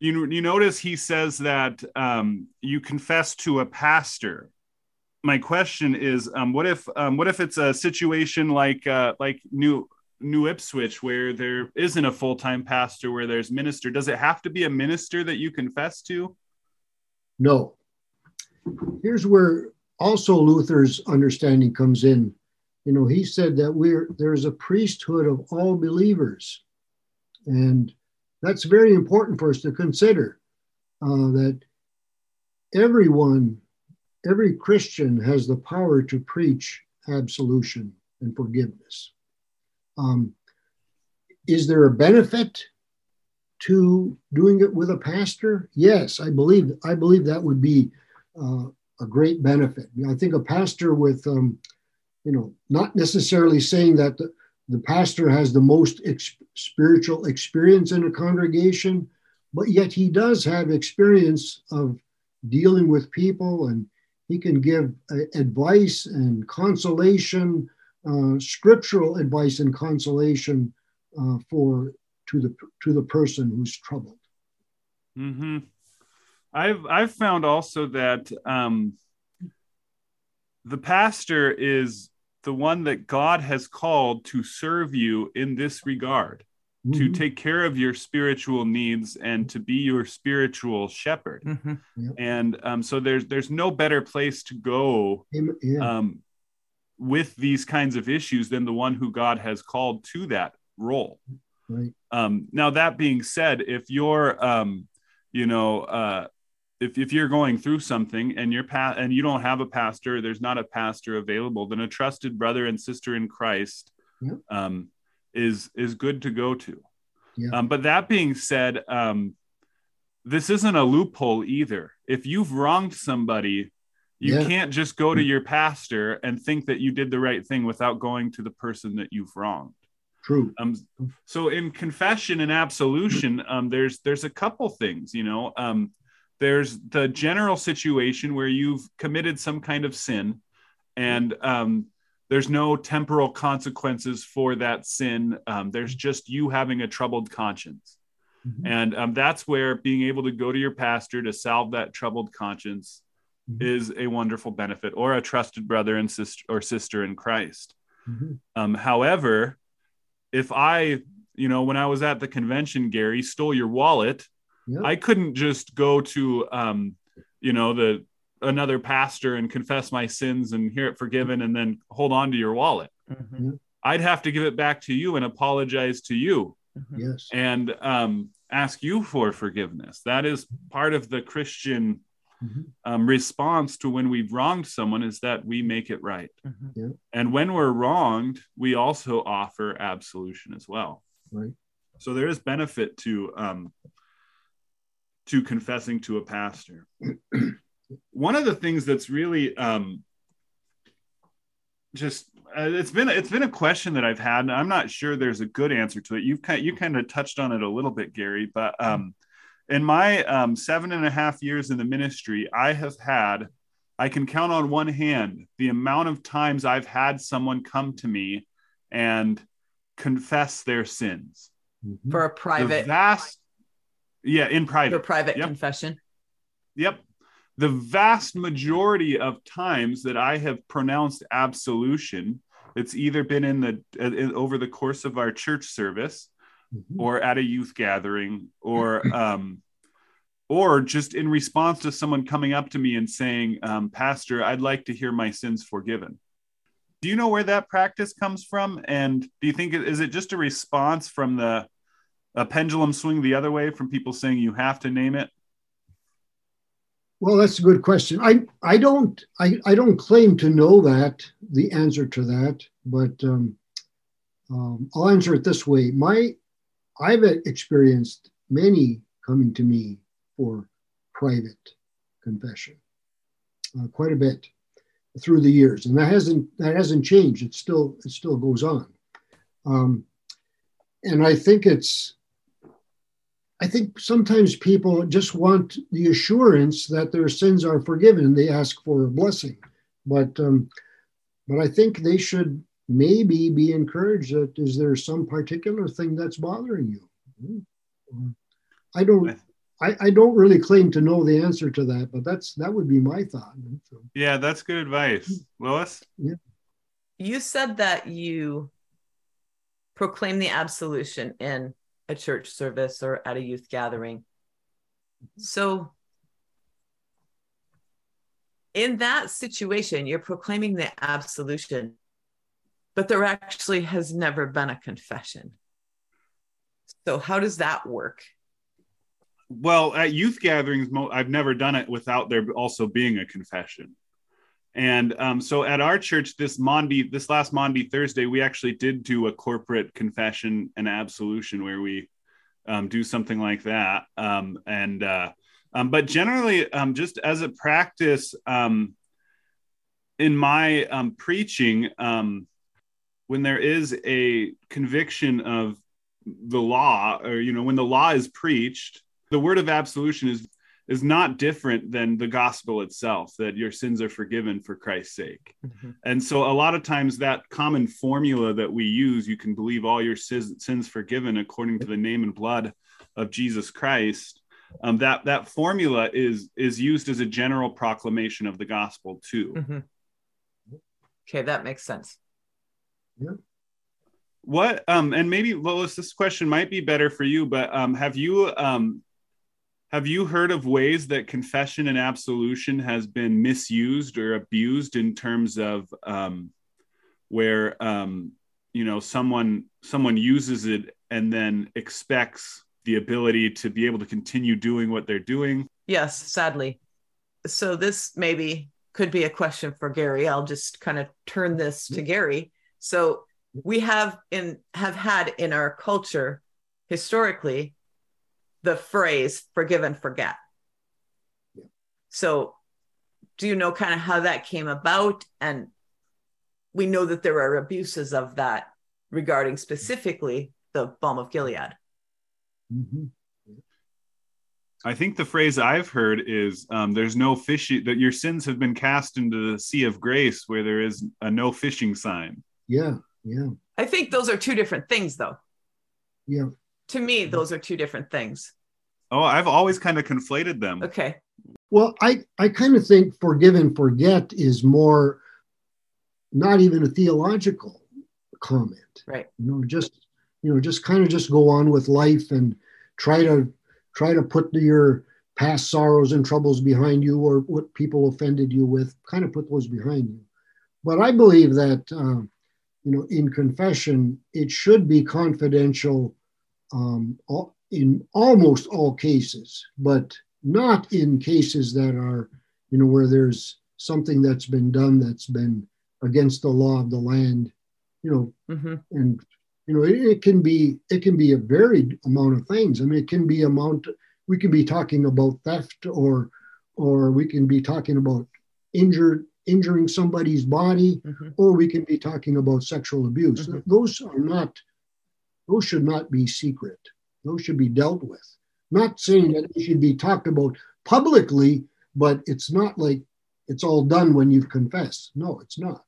Speaker 1: you you notice he says that um, you confess to a pastor. My question is, um, what if um, what if it's a situation like uh, like New New Ipswich where there isn't a full time pastor, where there's minister? Does it have to be a minister that you confess to?
Speaker 2: No. Here's where also Luther's understanding comes in. You know, he said that we're there's a priesthood of all believers, and that's very important for us to consider uh, that everyone, every Christian has the power to preach absolution and forgiveness. Um, is there a benefit to doing it with a pastor? Yes, I believe I believe that would be uh, a great benefit. I think a pastor with, um, you know, not necessarily saying that the, the pastor has the most ex- spiritual experience in a congregation, but yet he does have experience of dealing with people and he can give uh, advice and consolation, uh, scriptural advice and consolation uh, for to the to the person who's troubled.
Speaker 1: Mm-hmm. I've I've found also that um, the pastor is the one that God has called to serve you in this regard, mm-hmm. to take care of your spiritual needs and to be your spiritual shepherd. Mm-hmm. Yep. And um, so there's there's no better place to go yeah. um, with these kinds of issues than the one who God has called to that role.
Speaker 2: Right.
Speaker 1: Um, now that being said, if you're, um, you know, uh, if, if you're going through something and you're pa- and you don't have a pastor, there's not a pastor available, then a trusted brother and sister in Christ
Speaker 2: Yeah.
Speaker 1: um, is is good to go to.
Speaker 2: Yeah.
Speaker 1: Um, but that being said, um, this isn't a loophole either. If you've wronged somebody, you
Speaker 2: Yeah.
Speaker 1: can't just go to your pastor and think that you did the right thing without going to the person that you've wronged.
Speaker 2: True.
Speaker 1: Um, so in confession and absolution, um, there's there's a couple things, you know. Um, there's the general situation where you've committed some kind of sin, and um, there's no temporal consequences for that sin. Um, there's just you having a troubled conscience,
Speaker 2: Mhm.
Speaker 1: and um, that's where being able to go to your pastor to salve that troubled conscience
Speaker 2: Mhm.
Speaker 1: is a wonderful benefit, or a trusted brother and sister or sister in Christ.
Speaker 2: Mhm.
Speaker 1: Um, however, if I, you know, when I was at the convention, Gary stole your wallet,
Speaker 2: Yeah.
Speaker 1: I couldn't just go to, um, you know, the another pastor and confess my sins and hear it forgiven and then hold on to your wallet.
Speaker 3: Mhm.
Speaker 1: I'd have to give it back to you and apologize to you
Speaker 3: Mhm.
Speaker 2: Yes.
Speaker 1: and um, ask you for forgiveness. That is part of the Christian
Speaker 2: Mhm.
Speaker 1: um, response to when we've wronged someone is that we make it right.
Speaker 3: Mhm.
Speaker 1: And when we're wronged, we also offer absolution as well.
Speaker 2: Right.
Speaker 1: So there is benefit to um, to confessing to a pastor. [CLEARS THROAT] One of the things that's really um, just uh, it's been it's been a question that I've had, and I'm not sure there's a good answer to it. You've kind you kind of touched on it a little bit, Gary, but um, in my um, seven and a half years in the ministry, I have had I can count on one hand the amount of times I've had someone come to me and confess their sins.
Speaker 2: Mhm.
Speaker 3: For a
Speaker 1: The
Speaker 3: private,
Speaker 1: vast, yeah, in
Speaker 3: for
Speaker 1: private.
Speaker 3: private
Speaker 1: Yep.
Speaker 3: confession.
Speaker 1: Yep. The vast majority of times that I have pronounced absolution, it's either been in the uh, in, over the course of our church service
Speaker 2: Mhm.
Speaker 1: or at a youth gathering or [LAUGHS] um or just in response to someone coming up to me and saying, um, Pastor, I'd like to hear my sins forgiven. Do you know where that practice comes from? And do you think is it just a response from the a pendulum swing the other way from people saying you have to name it?
Speaker 2: Well, that's a good question. I, I don't I, I don't claim to know that the answer to that, but um, um, I'll answer it this way. My I've experienced many coming to me for private confession, uh, quite a bit through the years, and that hasn't that hasn't changed. It still it still goes on, um, and I think it's I think sometimes people just want the assurance that their sins are forgiven. They ask for a blessing, but um, but I think they should maybe be encouraged that is there some particular thing that's bothering you? I don't. I, I don't really claim to know the answer to that, but that's that would be my thought. So,
Speaker 1: Yeah, that's good advice. Lois?
Speaker 3: You said that you proclaim the absolution in a church service or at a youth gathering. So, in that situation, you're proclaiming the absolution, but there actually has never been a confession. So, how does that work?
Speaker 1: Well, at youth gatherings, I've never done it without there also being a confession. And um, so at our church this Monday, this last Monday, Thursday, we actually did do a corporate confession and absolution where we um, do something like that. Um, and uh, um, but generally, um, just as a practice, um, in my preaching, when there is a conviction of the law, or you know, when the law is preached, the word of absolution is is not different than the gospel itself that your sins are forgiven for Christ's sake. And so a lot of times that common formula that we use, you can believe all your sins, sins forgiven according to the name and blood of Jesus Christ. Um, that that formula is is used as a general proclamation of the gospel too.
Speaker 3: Mhm. Okay, that makes sense. Yeah.
Speaker 1: What um and maybe Lois, this question might be better for you, but um have you um have you heard of ways that confession and absolution has been misused or abused in terms of um where um you know someone someone uses it and then expects the ability to be able to continue doing what they're doing
Speaker 3: Yes, sadly. So this maybe could be a question for Gary. I'll just kind of turn this to Gary. So we have in have had in our culture historically the phrase forgive and forget. So do you know kind of how that came about and we know that there are abuses of that regarding specifically the balm of Gilead.
Speaker 2: Mhm.
Speaker 1: i think the phrase i've heard is um, there's no fishing that your sins have been cast into the sea of grace where there is a no fishing sign
Speaker 2: Yeah, yeah,
Speaker 3: I think those are two different things though.
Speaker 2: yeah.
Speaker 3: To me, those are two different things.
Speaker 1: oh i've always kind of conflated them
Speaker 3: Okay.
Speaker 2: Well, I, I kind of think forgive and forget is more not even a theological comment.
Speaker 3: Right.
Speaker 2: You know, just you know, just kind of just go on with life and try to try to put your past sorrows and troubles behind you or what people offended you with, kind of put those behind you. But I believe that uh, you know, in confession, it should be confidential um, all, in almost all cases, but not in cases that are, you know, where there's something that's been done that's been against the law of the land, you know,
Speaker 3: hmm
Speaker 2: and you know, it, it can be it can be a varied amount of things. I mean, it can be amount. We can be talking about theft, or or we can be talking about injured injuring somebody's body,
Speaker 3: hmm
Speaker 2: or we can be talking about sexual abuse.
Speaker 3: Mhm.
Speaker 2: Those are not, those should not be secret. Those should be dealt with. Not saying that they should be talked about publicly, but it's not like it's all done when you've confessed. No, it's not.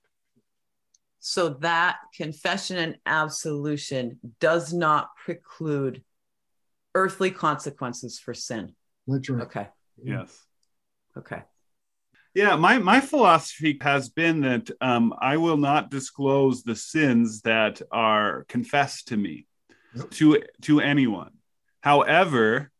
Speaker 3: So that confession and absolution does not preclude earthly consequences for sin.
Speaker 2: That's right.
Speaker 3: Okay.
Speaker 1: yes
Speaker 3: Okay.
Speaker 1: Yeah, my my philosophy has been that um, I will not disclose the sins that are confessed to me
Speaker 2: Yep.
Speaker 1: to to anyone. However,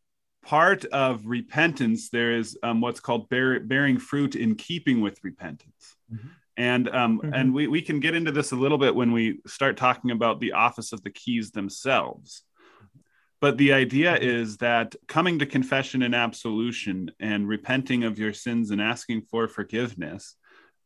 Speaker 1: part of repentance there is um, what's called bear, bearing fruit in keeping with repentance.
Speaker 2: Mhm.
Speaker 1: And um,
Speaker 3: Mhm.
Speaker 1: and we, we can get into this a little bit when we start talking about the office of the keys themselves. But the idea is that coming to confession and absolution and repenting of your sins and asking for forgiveness,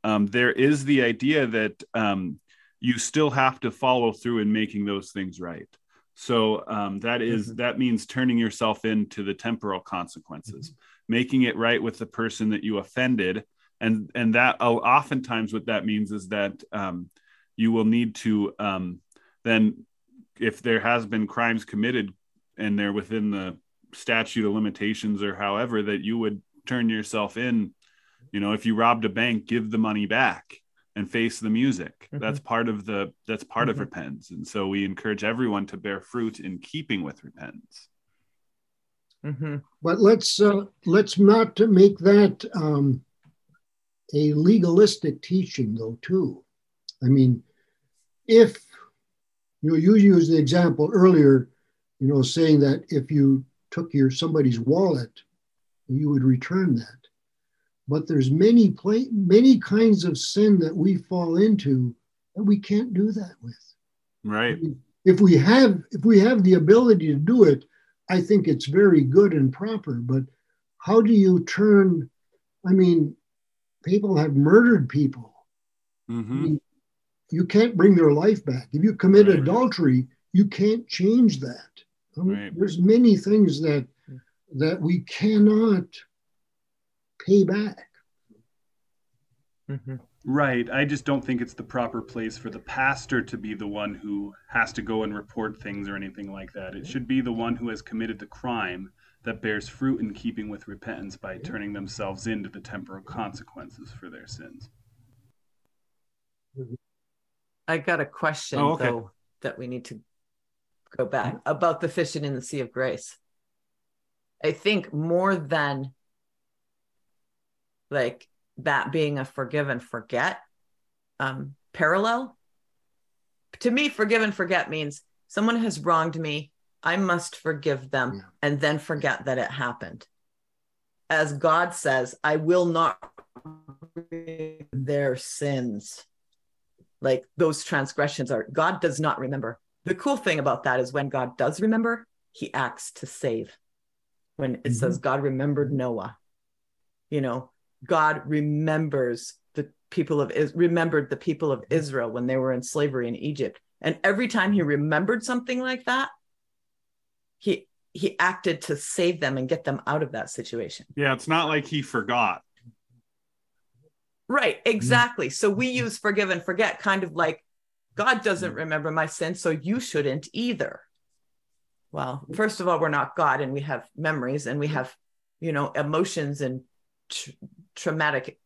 Speaker 1: um, there is the idea that um, you still have to follow through in making those things right. So um, that is-
Speaker 3: Mhm.
Speaker 1: that means turning yourself into the temporal consequences, making it right with the person that you offended, and and that oh, oftentimes what that means is that um, you will need to um, then if there has been crimes committed and they're within the statute of limitations or however that you would turn yourself in. You know if you robbed a bank give the money back and face the music
Speaker 3: Mhm.
Speaker 1: that's part of the that's part of
Speaker 3: Mhm.
Speaker 1: repentance and so we encourage everyone to bear fruit in keeping with repentance
Speaker 3: hmm
Speaker 2: But let's uh, let's not to make that um, a legalistic teaching, though. Too, I mean, if you know, you used the example earlier, you know, saying that if you took your somebody's wallet, you would return that. But there's many pla- many kinds of sin that we fall into that we can't do that with.
Speaker 1: Right.
Speaker 2: If we have if we have the ability to do it i think it's very good and proper. But how do you turn i mean people have murdered people. I
Speaker 1: hmm
Speaker 2: mean, you can't bring their life back. If you commit
Speaker 1: Right.
Speaker 2: adultery you can't change that. I mean,
Speaker 1: Right.
Speaker 2: there's many things that that we cannot pay back
Speaker 3: hmm
Speaker 4: Right. I just don't think it's the proper place for the pastor to be the one who has to go and report things or anything like that. It mm-hmm. should be the one who has committed the crime that bears fruit in keeping with repentance by mm-hmm. turning themselves into the temporal consequences for their sins. Mm-hmm.
Speaker 3: I got a question
Speaker 1: Oh, okay.
Speaker 3: though that we need to go back about the fishing in the sea of grace. I think more than like that being a forgive and forget um, parallel. To me, forgive and forget means someone has wronged me. I must forgive them
Speaker 2: Yeah.
Speaker 3: and then forget that it happened. As God says, I will not their sins like those transgressions are god does not remember the cool thing about that is when god does remember he acts to save when it mm-hmm. says god remembered noah you know god remembers the people of remembered the people of mm-hmm. israel when they were in slavery in egypt. And every time he remembered something like that he he acted to save them and get them out of that situation.
Speaker 1: Yeah it's not like he forgot.
Speaker 3: Right, mm-hmm. exactly. So we mm-hmm. use forgive and forget kind of like God doesn't remember my sin, so you shouldn't either. Well, first of all, we're not God and we have memories and we have, you know, emotions and traumatic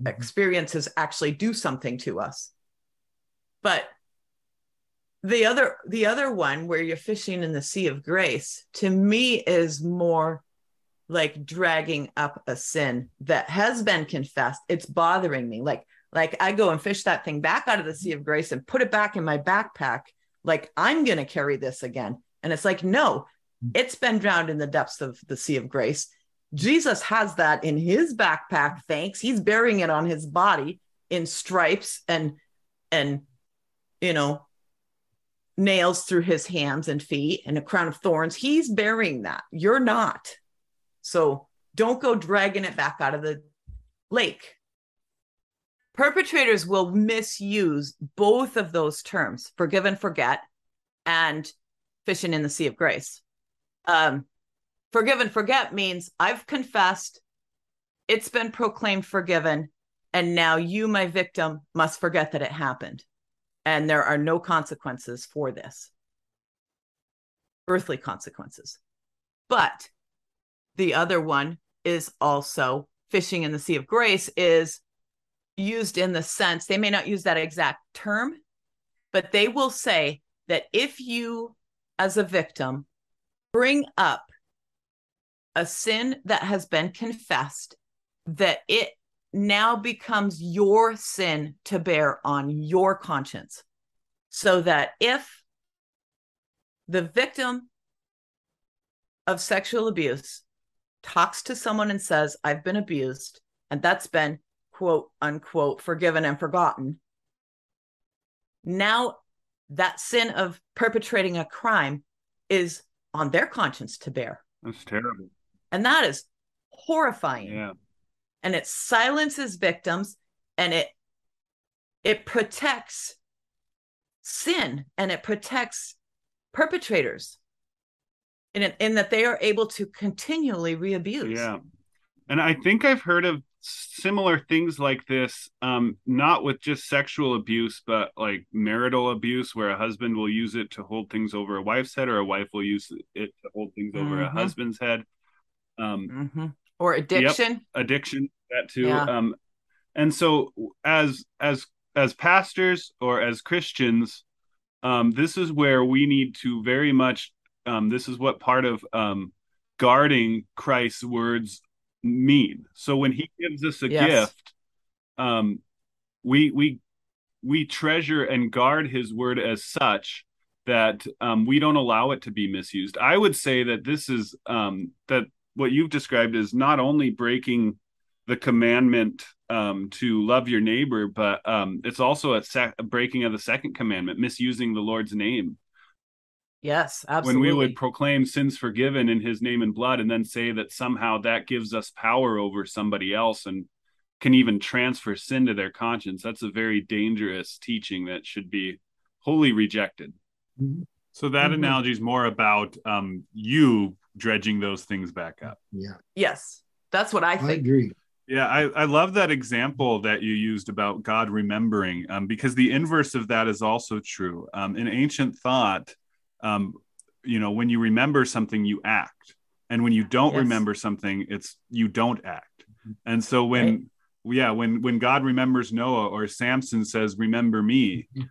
Speaker 3: mm-hmm. experiences actually do something to us. But the other the other one where you're fishing in the sea of grace to me is more like dragging up a sin that has been confessed. It's bothering me. Like like i go and fish that thing back out of the sea of grace and put it back in my backpack. Like i'm going to carry this again. And it's like no mm-hmm. it's been drowned in the depths of the sea of grace jesus has that in his backpack thanks he's bearing it on his body in stripes and and you know nails through his hands and feet and a crown of thorns he's bearing that you're not so don't go dragging it back out of the lake. Perpetrators will misuse both of those terms, forgive and forget, and fishing in the sea of grace. Um, forgive and forget means I've confessed, it's been proclaimed forgiven, and now you, my victim, must forget that it happened. And there are no consequences for this earthly consequences. But the other one is also fishing in the sea of grace is used in the sense they may not use that exact term but they will say that if you as a victim bring up a sin that has been confessed that it now becomes your sin to bear on your conscience so that if the victim of sexual abuse talks to someone and says, I've been abused, and that's been quote unquote forgiven and forgotten. Now that sin of perpetrating a crime is on their conscience to bear.
Speaker 1: That's terrible.
Speaker 3: And that is horrifying.
Speaker 1: Yeah.
Speaker 3: And it silences victims and it it protects sin and it protects perpetrators in, in that they are able to continually re-abuse.
Speaker 1: Yeah. And I think I've heard of similar things like this, um, not with just sexual abuse, but like marital abuse, where a husband will use it to hold things over a wife's head, or a wife will use it to hold things over mm-hmm. a husband's head. Um,
Speaker 3: mm-hmm. Or addiction. Yep,
Speaker 1: addiction, that too. Yeah. Um, and so, as as as pastors or as Christians, um, this is where we need to very much um, this is what part of um, guarding Christ's words mean. So when he gives us a yes. gift, um, we we we treasure and guard his word as such that um, we don't allow it to be misused. I would say that this is um, that what you've described is not only breaking the commandment um, to love your neighbor, but um, it's also a, sec- a breaking of the second commandment, misusing the Lord's name.
Speaker 3: Yes, absolutely.
Speaker 1: When we would proclaim sins forgiven in his name and blood and then say that somehow that gives us power over somebody else and can even transfer sin to their conscience, that's a very dangerous teaching that should be wholly rejected.
Speaker 2: Mm-hmm.
Speaker 1: So that mm-hmm. analogy is more about um, you dredging those things back up.
Speaker 2: Yeah.
Speaker 3: Yes, that's what I think. I
Speaker 2: agree.
Speaker 1: Yeah, I, I love that example that you used about God remembering, um, because the inverse of that is also true. Um, in ancient thought, um, you know when you remember something you act and when you don't yes. remember something it's you don't act mm-hmm. and so when right. yeah when when god remembers noah or samson says remember me mm-hmm.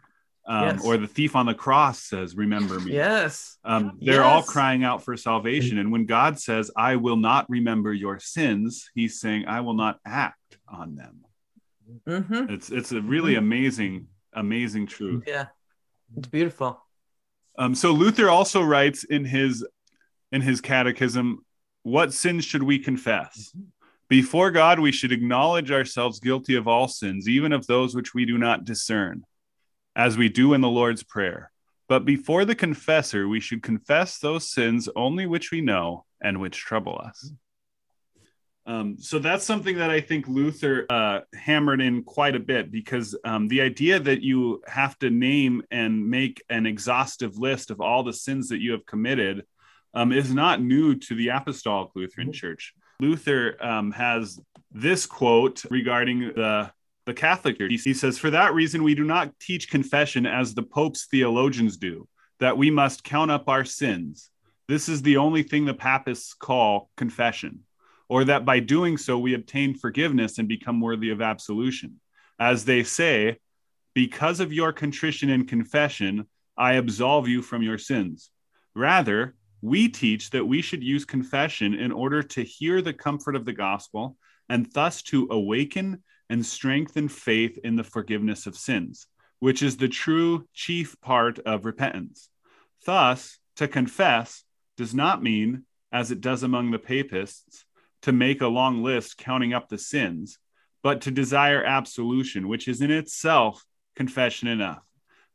Speaker 1: Um, yes. or the thief on the cross says remember me
Speaker 3: yes
Speaker 1: um, they're yes. all crying out for salvation and when god says i will not remember your sins he's saying i will not act on them
Speaker 3: mm-hmm.
Speaker 1: it's it's a really mm-hmm. amazing amazing truth
Speaker 3: yeah it's beautiful
Speaker 1: um, so Luther also writes in his in his catechism, "What sins should we confess? Before God, we should acknowledge ourselves guilty of all sins, even of those which we do not discern. As we do in the Lord's Prayer. But before the confessor, we should confess those sins only which we know and which trouble us. Um, so that's something that I think Luther uh, hammered in quite a bit because um, the idea that you have to name and make an exhaustive list of all the sins that you have committed um, is not new to the Apostolic Lutheran Church. Luther um, has this quote regarding the the Catholic Church. He says, For that reason, we do not teach confession as the Pope's theologians do, that we must count up our sins. This is the only thing the Papists call confession or that by doing so we obtain forgiveness and become worthy of absolution. As they say, because of your contrition and confession, I absolve you from your sins. Rather, we teach that we should use confession in order to hear the comfort of the gospel and thus to awaken and strengthen faith in the forgiveness of sins, which is the true chief part of repentance. Thus, to confess does not mean, as it does among the papists, to make a long list counting up the sins, but to desire absolution, which is in itself confession enough.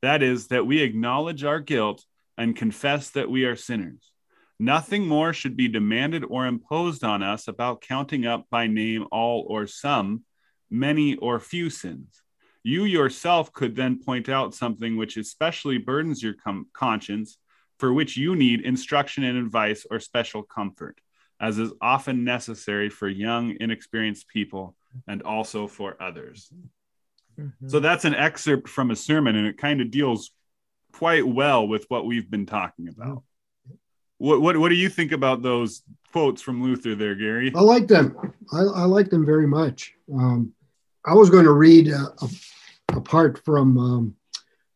Speaker 1: That is, that we acknowledge our guilt and confess that we are sinners. Nothing more should be demanded or imposed on us about counting up by name all or some, many or few sins. You yourself could then point out something which especially burdens your com- conscience, for which you need instruction and advice or special comfort as is often necessary for young, inexperienced people and also for others. Mm-hmm. So that's an excerpt from a sermon, and it kind of deals quite well with what we've been talking about. What, what, what do you think about those quotes from Luther there, Gary?
Speaker 2: I like them. I, I like them very much. Um, I was going to read a, a, a part from um,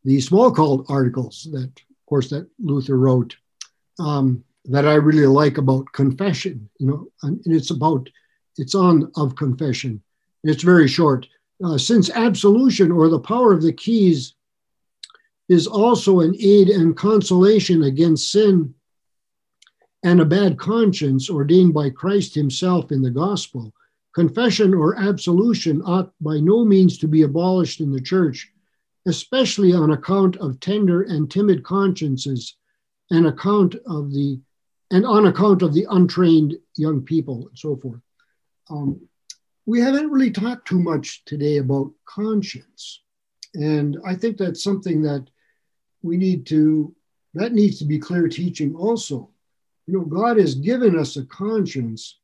Speaker 2: the Smalcald articles that, of course, that Luther wrote. Um, that I really like about confession. You know, and it's about it's on of confession. It's very short. Uh, since absolution or the power of the keys is also an aid and consolation against sin and a bad conscience ordained by Christ Himself in the gospel, confession or absolution ought by no means to be abolished in the church, especially on account of tender and timid consciences and account of the and on account of the untrained young people and so forth. Um, we haven't really talked too much today about conscience. And I think that's something that we need to, that needs to be clear teaching also. You know, God has given us a conscience,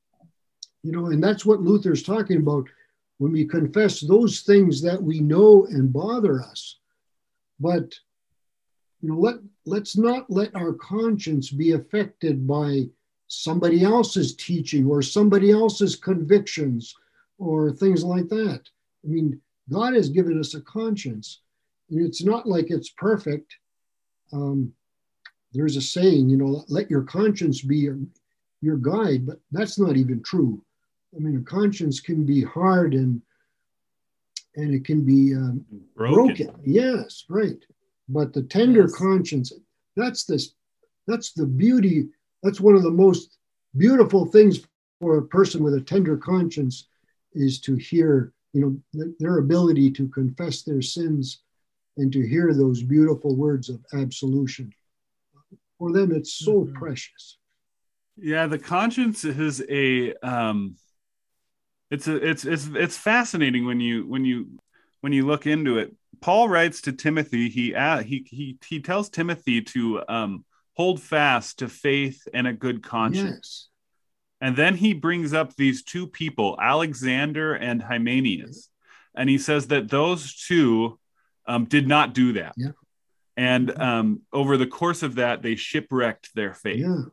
Speaker 2: you know, and that's what Luther's talking about when we confess those things that we know and bother us. But, you know, let let's not let our conscience be affected by somebody else's teaching or somebody else's convictions or things like that. I mean, God has given us a conscience, and it's not like it's perfect. Um, there's a saying, you know, let your conscience be your, your guide, but that's not even true. I mean, a conscience can be hard and and it can be um, broken. broken. Yes, right. But the tender yes. conscience, that's this, that's the beauty. That's one of the most beautiful things for a person with a tender conscience is to hear, you know, their ability to confess their sins and to hear those beautiful words of absolution. For them, it's so mm-hmm. precious.
Speaker 1: Yeah, the conscience is a um, it's a it's it's it's fascinating when you when you when you look into it Paul writes to Timothy. He uh, he he he tells Timothy to um, hold fast to faith and a good conscience. Yes. And then he brings up these two people, Alexander and Hymenaeus, and he says that those two um, did not do that. Yeah. And um, over the course of that, they shipwrecked their faith. Yeah.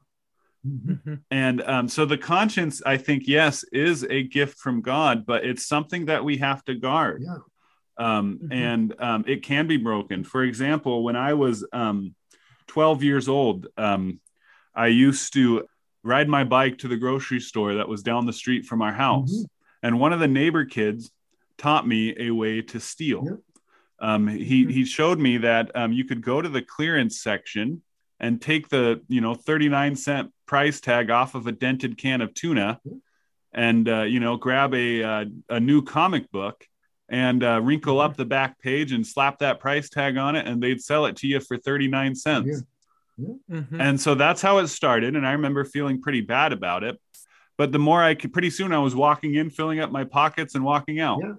Speaker 1: Mm-hmm. And um, so the conscience, I think, yes, is a gift from God, but it's something that we have to guard. Yeah um, mm-hmm. and um, it can be broken. For example, when I was um, 12 years old, um, I used to ride my bike to the grocery store that was down the street from our house, mm-hmm. and one of the neighbor kids taught me a way to steal. Um, he mm-hmm. he showed me that um, you could go to the clearance section and take the you know 39 cent price tag off of a dented can of tuna and uh, you know grab a uh, a new comic book and uh, wrinkle up the back page and slap that price tag on it, and they'd sell it to you for 39 cents.
Speaker 3: Mhm.
Speaker 1: And so that's how it started. And I remember feeling pretty bad about it. But the more I could, pretty soon I was walking in, filling up my pockets, and walking out.
Speaker 2: Yeah.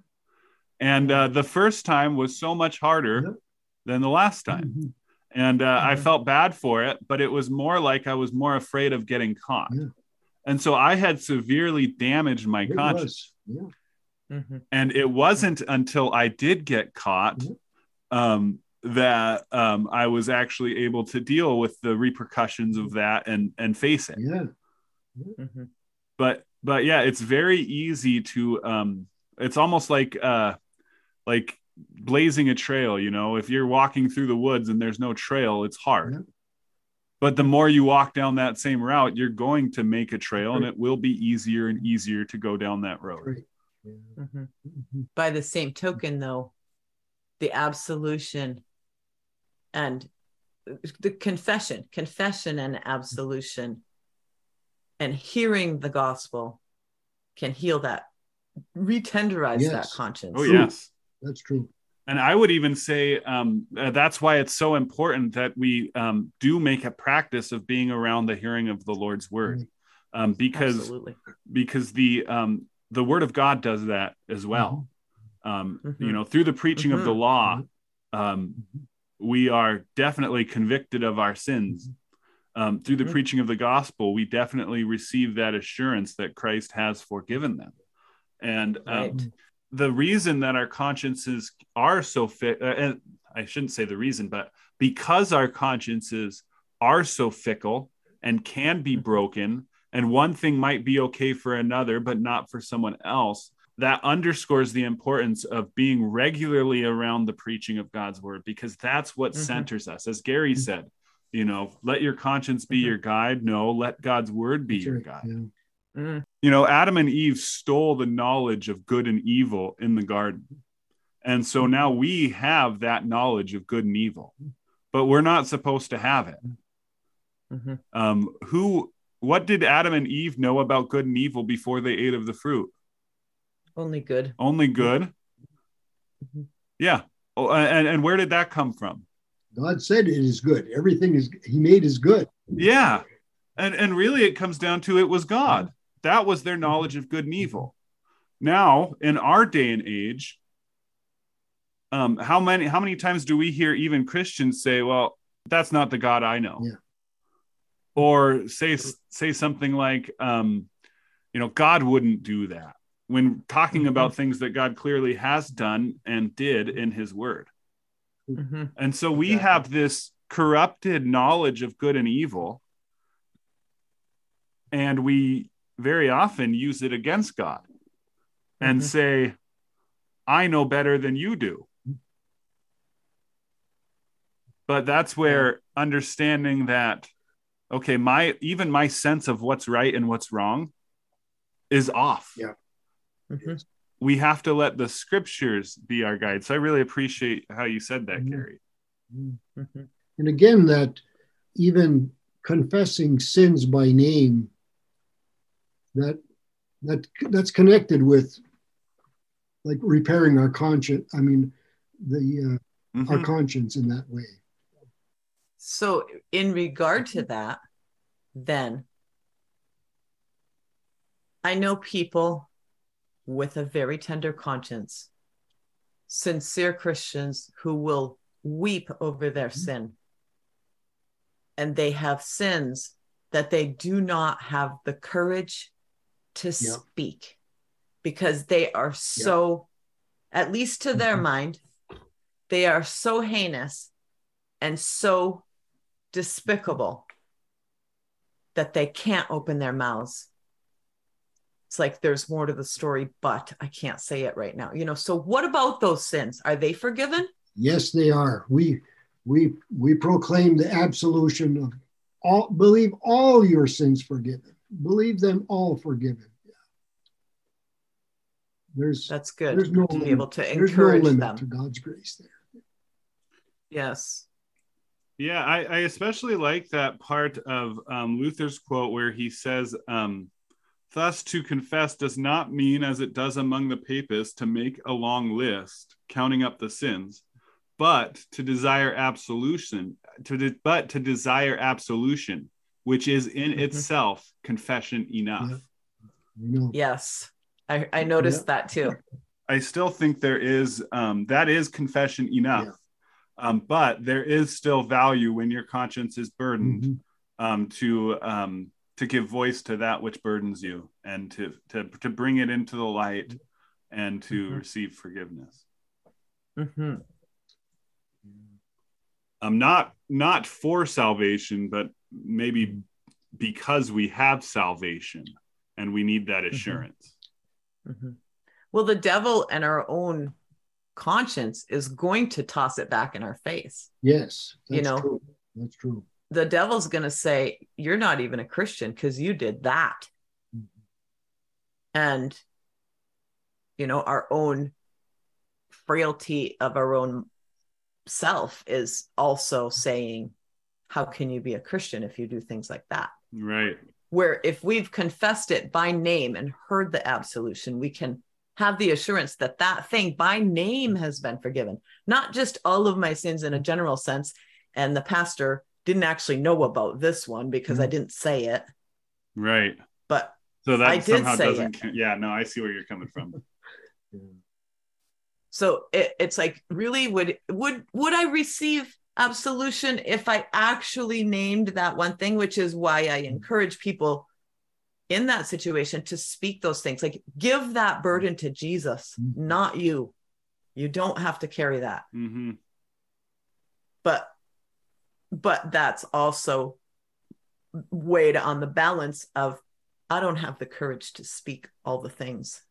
Speaker 1: And uh, the first time was so much harder
Speaker 2: Yeah.
Speaker 1: than the last time.
Speaker 2: Mhm.
Speaker 1: And uh, I
Speaker 2: Mhm.
Speaker 1: felt bad for it, but it was more like I was more afraid of getting caught.
Speaker 2: Yeah.
Speaker 1: And so I had severely damaged my
Speaker 2: It
Speaker 1: conscience.
Speaker 2: was. Yeah.
Speaker 3: Mhm.
Speaker 1: And it wasn't until I did get caught um, that um, I was actually able to deal with the repercussions of that and and face it.
Speaker 2: Yeah.
Speaker 3: Mhm.
Speaker 1: But but yeah, it's very easy to um, it's almost like uh, like blazing a trail. You know, if you're walking through the woods and there's no trail, it's hard.
Speaker 2: Yeah.
Speaker 1: But the more you walk down that same route, you're going to make a trail, and it will be easier and easier to go down that road.
Speaker 2: Right. Yeah.
Speaker 3: Mhm.
Speaker 2: Mhm.
Speaker 3: By the same token, though, the absolution and the confession, confession and absolution, and hearing the gospel can heal that, retenderize that conscience.
Speaker 1: Oh
Speaker 2: True.
Speaker 1: yes.
Speaker 2: That's true.
Speaker 1: And I would even say um, uh, that's why it's so important that we um, do make a practice of being around the hearing of the Lord's word, um, because
Speaker 3: Absolutely.
Speaker 1: because the um, the Word of God does that as well. Um, You
Speaker 3: Mhm.
Speaker 1: know, through the preaching of the
Speaker 3: Mhm.
Speaker 1: law, um, we are definitely convicted of our sins. Um, through the
Speaker 3: Mhm.
Speaker 1: preaching of the gospel, we definitely receive that assurance that Christ has forgiven them. And um,
Speaker 3: Right.
Speaker 1: The reason that our consciences are so fit, uh, and I shouldn't say the reason, but because our consciences are so fickle and can be
Speaker 3: Mhm.
Speaker 1: broken, and one thing might be okay for another, but not for someone else, that underscores the importance of being regularly around the preaching of God's word because that's what
Speaker 3: Mhm.
Speaker 1: centers us. As Gary said, you know, let your conscience be
Speaker 3: Mhm.
Speaker 1: your guide. No, let God's word be
Speaker 2: That's
Speaker 1: your guide
Speaker 2: Yeah.
Speaker 1: You know adam and eve stole the knowledge of good and evil in the garden and so now we have that knowledge of good and evil but we're not supposed to have it
Speaker 3: Mhm.
Speaker 1: um who what did adam and eve know about good and evil before they ate of the fruit
Speaker 3: Only good.
Speaker 1: only good
Speaker 3: Mhm.
Speaker 1: yeah oh, and and where did that come from
Speaker 2: God said it is good. Everything is He made is good.
Speaker 1: yeah and and really it comes down to it was god that was their knowledge of good and evil now in our day and age um how many how many times do we hear even christians say well that's not the god i know
Speaker 2: Yeah.
Speaker 1: or say say something like um you know god wouldn't do that when talking about things that god clearly has done and did in his word
Speaker 3: Mhm.
Speaker 1: and so we
Speaker 2: Exactly.
Speaker 1: have this corrupted knowledge of good and evil. And we very often use it against God and
Speaker 3: Mhm.
Speaker 1: say, I know better than you do. But that's where understanding that, okay, my even my sense of what's right and what's wrong is off.
Speaker 2: Yeah.
Speaker 3: Mhm.
Speaker 1: We have to let the scriptures be our guide. So I really appreciate how you said that,
Speaker 2: Mhm.
Speaker 1: Gary.
Speaker 3: Mhm.
Speaker 2: And again, that even confessing sins by name, that that that's connected with like repairing our conscience. I mean, the uh, our
Speaker 1: Mhm.
Speaker 2: conscience in that way.
Speaker 3: So, in regard to that, then I know people with a very tender conscience, sincere Christians who will weep over their sin. And they have sins that they do not have the courage to
Speaker 2: Yeah.
Speaker 3: speak because they are so, at least to their
Speaker 2: Mhm.
Speaker 3: mind, they are so heinous and so despicable that they can't open their mouths. It's like there's more to the story, but I can't say it right now. You know, so what about those sins? Are they forgiven?
Speaker 2: Yes, they are. We we we proclaim the absolution of all. Believe all your sins forgiven. Believe them all forgiven. There's
Speaker 3: That's good
Speaker 2: there's no
Speaker 3: to be
Speaker 2: limit.
Speaker 3: able to
Speaker 2: there's no
Speaker 3: encourage
Speaker 2: limit
Speaker 3: them.
Speaker 2: to God's grace there.
Speaker 3: Yes.
Speaker 1: Yeah, I, I especially like that part of um, Luther's quote where he says, um, Thus, to confess does not mean, as it does among the papists, to make a long list, counting up the sins, but to desire absolution, to de- but to desire absolution, which is in
Speaker 3: Mhm.
Speaker 1: itself confession enough.
Speaker 2: Yeah.
Speaker 3: Yes. I, I noticed that too.
Speaker 1: I still think there is um, that is confession enough, um, but there is still value when your conscience is burdened
Speaker 2: mhm.
Speaker 1: um, to um, to give voice to that which burdens you and to to to bring it into the light and to
Speaker 3: Mhm.
Speaker 1: receive forgiveness.
Speaker 3: hmm
Speaker 1: Um, not not for salvation, but maybe because we have salvation and we need that assurance.
Speaker 3: hmm Well, the devil and our own conscience is going to toss it back in our face.
Speaker 2: Yes, that's
Speaker 3: You know.
Speaker 2: true. That's true.
Speaker 3: The devil's going to say, You're not even a Christian because you did that.
Speaker 2: Mhm.
Speaker 3: And, you know, our own frailty of our own self is also saying, How can you be a Christian if you do things like that?
Speaker 1: Right.
Speaker 3: where if we've confessed it by name and heard the absolution, we can have the assurance that that thing by name has been forgiven, not just all of my sins in a general sense. And the pastor didn't actually know about this one because I mm-hmm. didn't say it,
Speaker 1: Right.
Speaker 3: but
Speaker 1: So that
Speaker 3: I did
Speaker 1: somehow
Speaker 3: say
Speaker 1: doesn't. count- Yeah. No, I see where you're coming from. [LAUGHS]
Speaker 2: Yeah.
Speaker 3: so it, it's like really would would would I receive absolution if I actually named that one thing, which is why I encourage people in that situation to speak those things like give that burden to Jesus,
Speaker 2: Mhm.
Speaker 3: not you. You don't have to carry that.
Speaker 1: hmm
Speaker 3: But but that's also weighed on the balance of I don't have the courage to speak all the things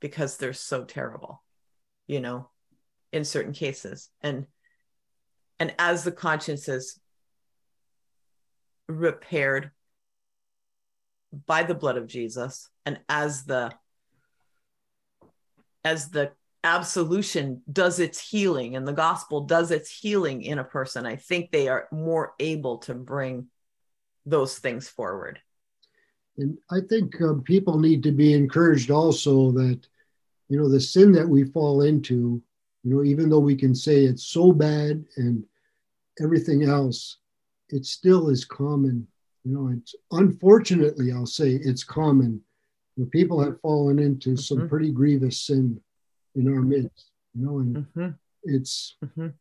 Speaker 3: because they're so terrible, you know, in certain cases. And and as the conscience is repaired by the blood of Jesus and as the as the absolution does its healing and the gospel does its healing in a person i think they are more able to bring those things forward.
Speaker 2: And I think um, people need to be encouraged also that, you know, the sin that we fall into, you know, even though we can say it's so bad and everything else, it still is common. You know, it's unfortunately, I'll say it's common. You know, people have fallen into some
Speaker 3: Mhm.
Speaker 2: pretty grievous sin in our midst, you know, and
Speaker 3: Mhm,
Speaker 2: it's
Speaker 3: mhm.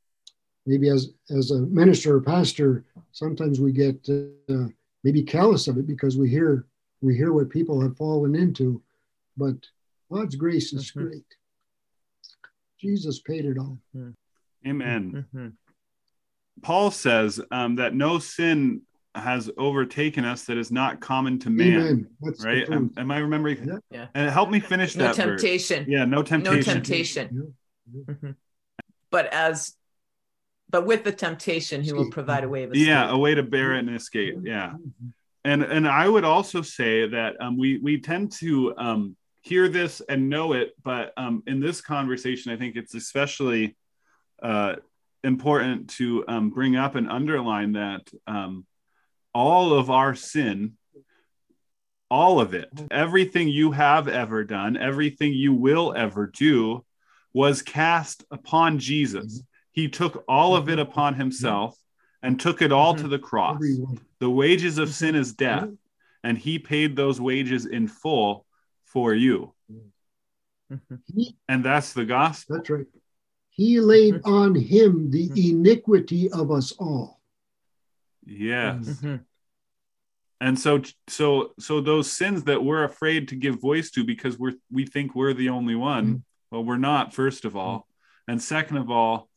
Speaker 2: maybe as as a minister or pastor, sometimes we get uh, maybe callous of it because we hear we hear what people have fallen into, but God's grace is
Speaker 3: Mhm.
Speaker 2: great. Jesus paid it all.
Speaker 1: Amen. Paul says um, that no sin has overtaken us that is not common to man.
Speaker 2: Amen. That's
Speaker 1: Right? Am, am I remembering?
Speaker 2: Yeah.
Speaker 3: Yeah.
Speaker 1: And help me finish
Speaker 3: no
Speaker 1: that verse.
Speaker 3: temptation
Speaker 1: Yeah, no temptation.
Speaker 3: no temptation
Speaker 2: Yeah.
Speaker 3: But as but with the temptation he will provide a way of escape.
Speaker 1: Yeah, a way to bear it and escape. Yeah. and and I would also say that um, we we tend to um, hear this and know it, but um, in this conversation, I think it's especially uh, important to um, bring up and underline that um, all of our sin, all of it, everything you have ever done, everything you will ever do, was cast upon Jesus. He took all of it upon himself and took it all to the cross. The wages of sin is death, and he paid those wages in full for you.
Speaker 3: Mhm.
Speaker 1: And that's the gospel.
Speaker 2: that's right. He laid
Speaker 3: Mm-hmm.
Speaker 2: on him the iniquity of us all.
Speaker 1: Yes.
Speaker 3: Mhm.
Speaker 1: And so so so those sins that we're afraid to give voice to because we're we think we're the only one. Well, we're not first of all. And second of all,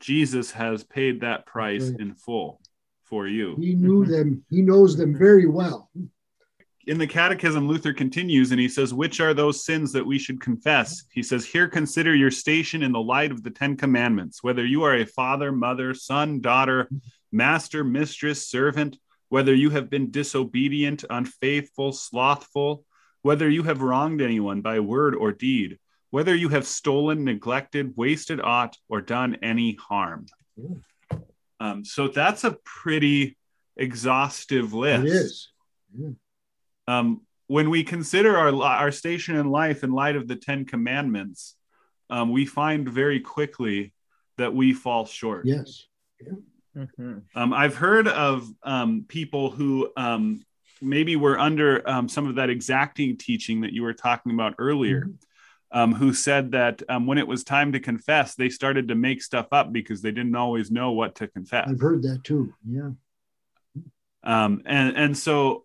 Speaker 1: Jesus has paid that price
Speaker 2: Right.
Speaker 1: in full for you.
Speaker 2: He knew
Speaker 3: Mhm.
Speaker 2: them. He knows them
Speaker 3: Mhm.
Speaker 2: very well.
Speaker 1: In the catechism luther continues and he says which are those sins that we should confess? He says here consider your station in the light of the 10 commandments. Whether you are a father mother son daughter master mistress servant whether you have been disobedient unfaithful slothful whether you have wronged anyone by word or deed whether you have stolen neglected wasted aught or done any harm. Um, so that's a pretty exhaustive list.
Speaker 2: It is.
Speaker 1: Um, when we consider our our station in life in light of the Ten Commandments, um, we find very quickly that we fall short.
Speaker 2: Yes.
Speaker 3: Mhm.
Speaker 1: Um, I've heard of um, people who um, maybe were under um, some of that exacting teaching that you were talking about earlier, um, who said that um, when it was time to confess, they started to make stuff up because they didn't always know what to confess.
Speaker 2: I've heard that too. Yeah.
Speaker 1: Um, and and so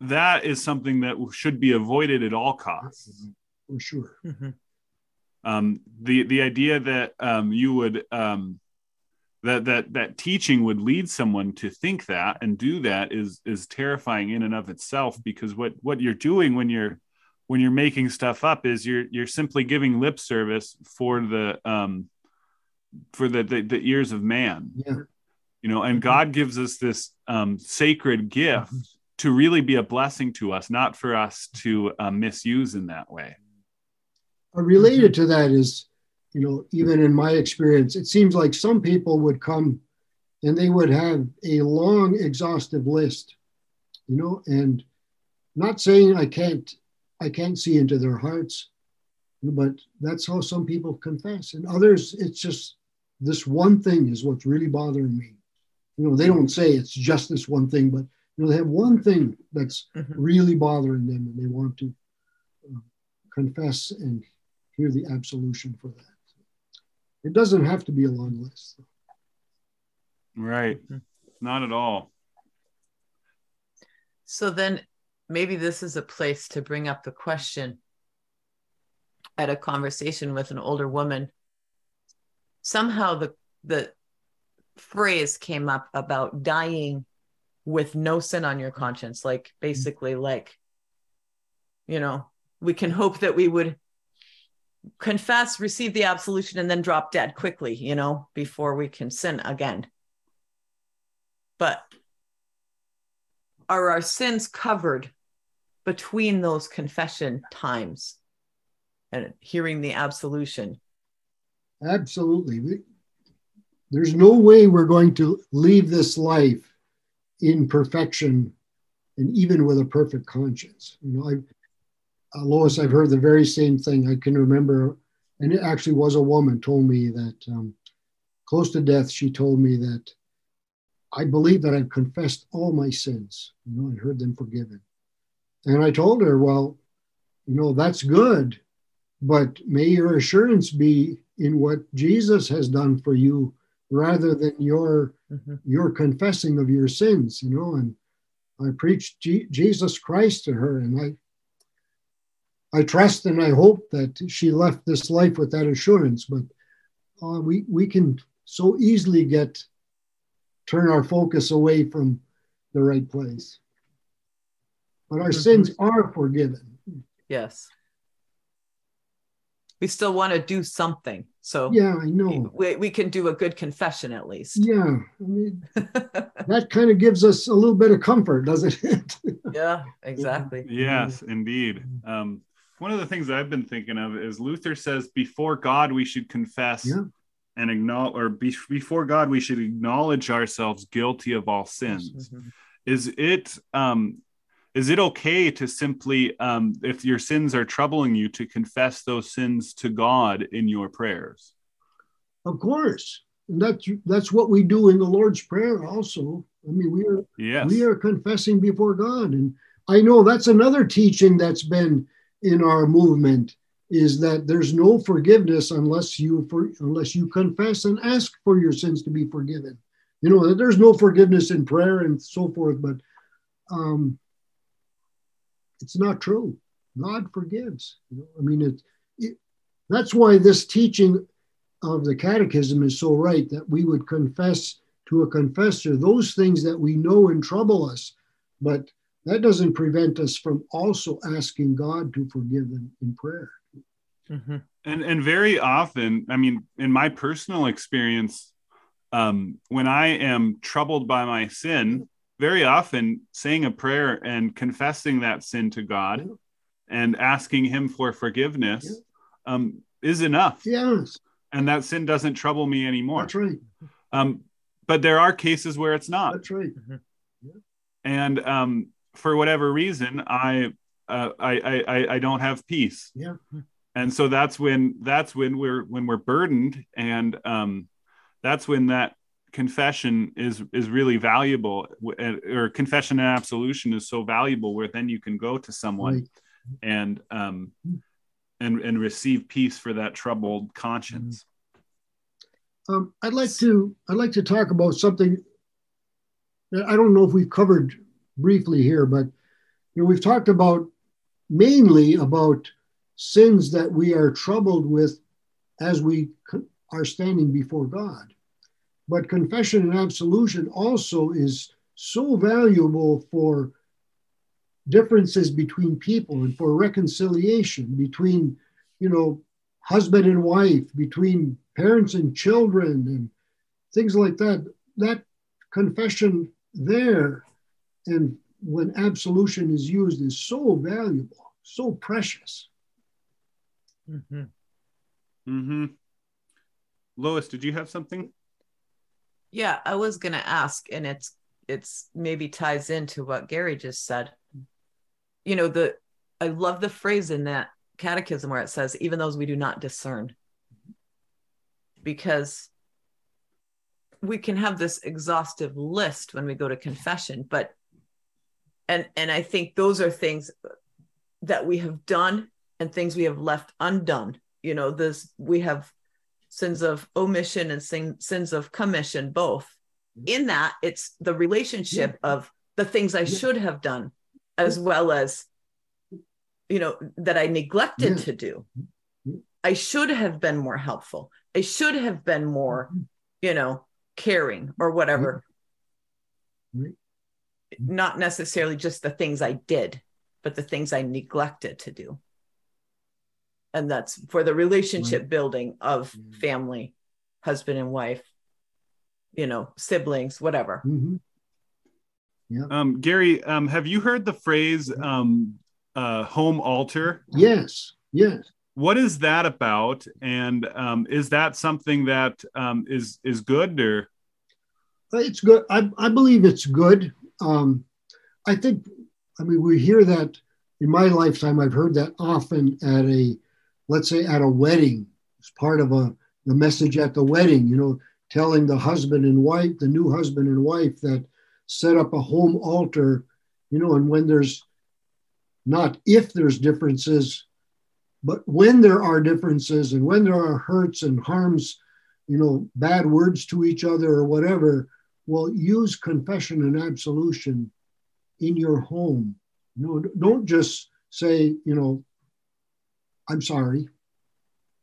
Speaker 1: that is something that should be avoided at all costs.
Speaker 2: For sure.
Speaker 3: Mhm.
Speaker 1: um, the the idea that um, you would um, that that that teaching would lead someone to think that and do that is is terrifying in and of itself because what what you're doing when you're when you're making stuff up is you're you're simply giving lip service for the um for the the, the ears of man
Speaker 2: Yeah.
Speaker 1: you know and god gives us this um sacred gift to really be a blessing to us not for us to uh, misuse in that way
Speaker 2: Uh, related to that is, you know, even in my experience, it seems like some people would come and they would have a long, exhaustive list, you know, and not saying I can't, I can't see into their hearts, but that's how some people confess. And others, it's just this one thing is what's really bothering me. You know, they don't say it's just this one thing, but you know, they have one thing that's
Speaker 3: Mhm.
Speaker 2: really bothering them and they want to uh, confess and hear the absolution for that. It doesn't have to be a long list.
Speaker 1: right
Speaker 3: Mhm.
Speaker 1: not at all
Speaker 3: So then maybe this is a place to bring up the question at a conversation with an older woman. Somehow the the phrase came up about dying with no sin on your conscience, like mm-hmm. basically like you know, we can hope that we would confess, receive the absolution, and then drop dead quickly, you know, before we can sin again. But are our sins covered between those confession times and hearing the absolution?
Speaker 2: Absolutely. We, there's no way we're going to leave this life in perfection and even with a perfect conscience. You know, I, uh, Lois, I've heard the very same thing. I can remember, and it actually was a woman told me that um, close to death, she told me that I believe that I've confessed all my sins, you know, and heard them forgiven. And I told her, well, you know, that's good, but may your assurance be in what Jesus has done for you rather than your
Speaker 3: Mhm.
Speaker 2: your confessing of your sins, you know. And I preached G- Jesus Christ to her, and I I trust and I hope that she left this life with that assurance. But uh, we we can so easily get turn our focus away from the right place. But our
Speaker 3: Mhm.
Speaker 2: sins are forgiven.
Speaker 3: Yes. We still want to do something. So
Speaker 2: Yeah, I know.
Speaker 3: we, we can do a good confession at least.
Speaker 2: Yeah, I mean, that kind of gives us a little bit of comfort, doesn't it? [LAUGHS]
Speaker 3: yeah, exactly.
Speaker 1: Yes, indeed. Um, one of the things I've been thinking of is Luther says before God we should confess
Speaker 2: Yeah.
Speaker 1: and acknowledge, or be, before God we should acknowledge ourselves guilty of all sins.
Speaker 3: Mhm.
Speaker 1: Is it um, is it okay to simply, um, if your sins are troubling you, to confess those sins to God in your prayers?
Speaker 2: Of course. And that's that's what we do in the Lord's Prayer also. I mean, we are
Speaker 1: Yes.
Speaker 2: we are confessing before God. And I know that's another teaching that's been in our movement is that there's no forgiveness unless you for, unless you confess and ask for your sins to be forgiven. You know, that there's no forgiveness in prayer and so forth, but um, it's not true. God forgives. You know, I mean, it, it that's why this teaching of the catechism is so right that we would confess to a confessor those things that we know and trouble us, but that doesn't prevent us from also asking God to forgive them in prayer.
Speaker 3: Mhm.
Speaker 1: and and very often i mean in my personal experience um when i am troubled by my sin very often saying a prayer and confessing that sin to god
Speaker 2: Yeah.
Speaker 1: and asking him for forgiveness um is enough
Speaker 2: Yes,
Speaker 1: and that sin doesn't trouble me anymore
Speaker 2: that's right.
Speaker 1: um but there are cases where it's not
Speaker 2: That's right.
Speaker 1: and um for whatever reason, I, uh, I, I, I don't have peace.
Speaker 2: Yeah.
Speaker 1: And so that's when, that's when we're, when we're burdened and, um, that's when that confession is is really valuable or confession and absolution is so valuable where then you can go to someone right. and um and and receive peace for that troubled conscience.
Speaker 2: Um, i'd like to i'd like to talk about something that i don't know if we've covered briefly here but you know we've talked about mainly about sins that we are troubled with as we are standing before god but confession and absolution also is so valuable for differences between people and for reconciliation between, you know, husband and wife, between parents and children, and things like that. That confession there and when absolution is used is so valuable, so precious.
Speaker 1: Mm-hmm. Mm-hmm. Lois, did you have something?
Speaker 3: Yeah, I was going to ask, and it's it's maybe ties into what Gary just said. You know, the I love the phrase in that catechism where it says, "Even those we do not discern," because we can have this exhaustive list when we go to confession, but and and I think those are things that we have done and things we have left undone. You know, this we have sins of omission and sin, sins of commission both. In that it's the relationship yeah. of the things i yeah. should have done as well as you know that i neglected yeah. to do. I should have been more helpful. I should have been more mm-hmm. you know caring or whatever. Not necessarily just the things i did but the things i neglected to do and that's for the relationship right. building of mm-hmm. family husband and wife you know siblings whatever. Mm-hmm.
Speaker 1: yeah. Um, gary um, have you heard the phrase um, uh, home altar?
Speaker 2: Yes yes.
Speaker 1: What is that about? And um, is that something that um, is is good or?
Speaker 2: It's good. I, I believe it's good. Um, i think i mean we hear that in my lifetime i've heard that often at a let's say at a wedding, it's part of a the message at the wedding, you know, telling the husband and wife, the new husband and wife that set up a home altar, you know, and when there's not if there's differences, but when there are differences and when there are hurts and harms, you know, bad words to each other or whatever, well, use confession and absolution in your home. You know, don't just say, you know, I'm sorry,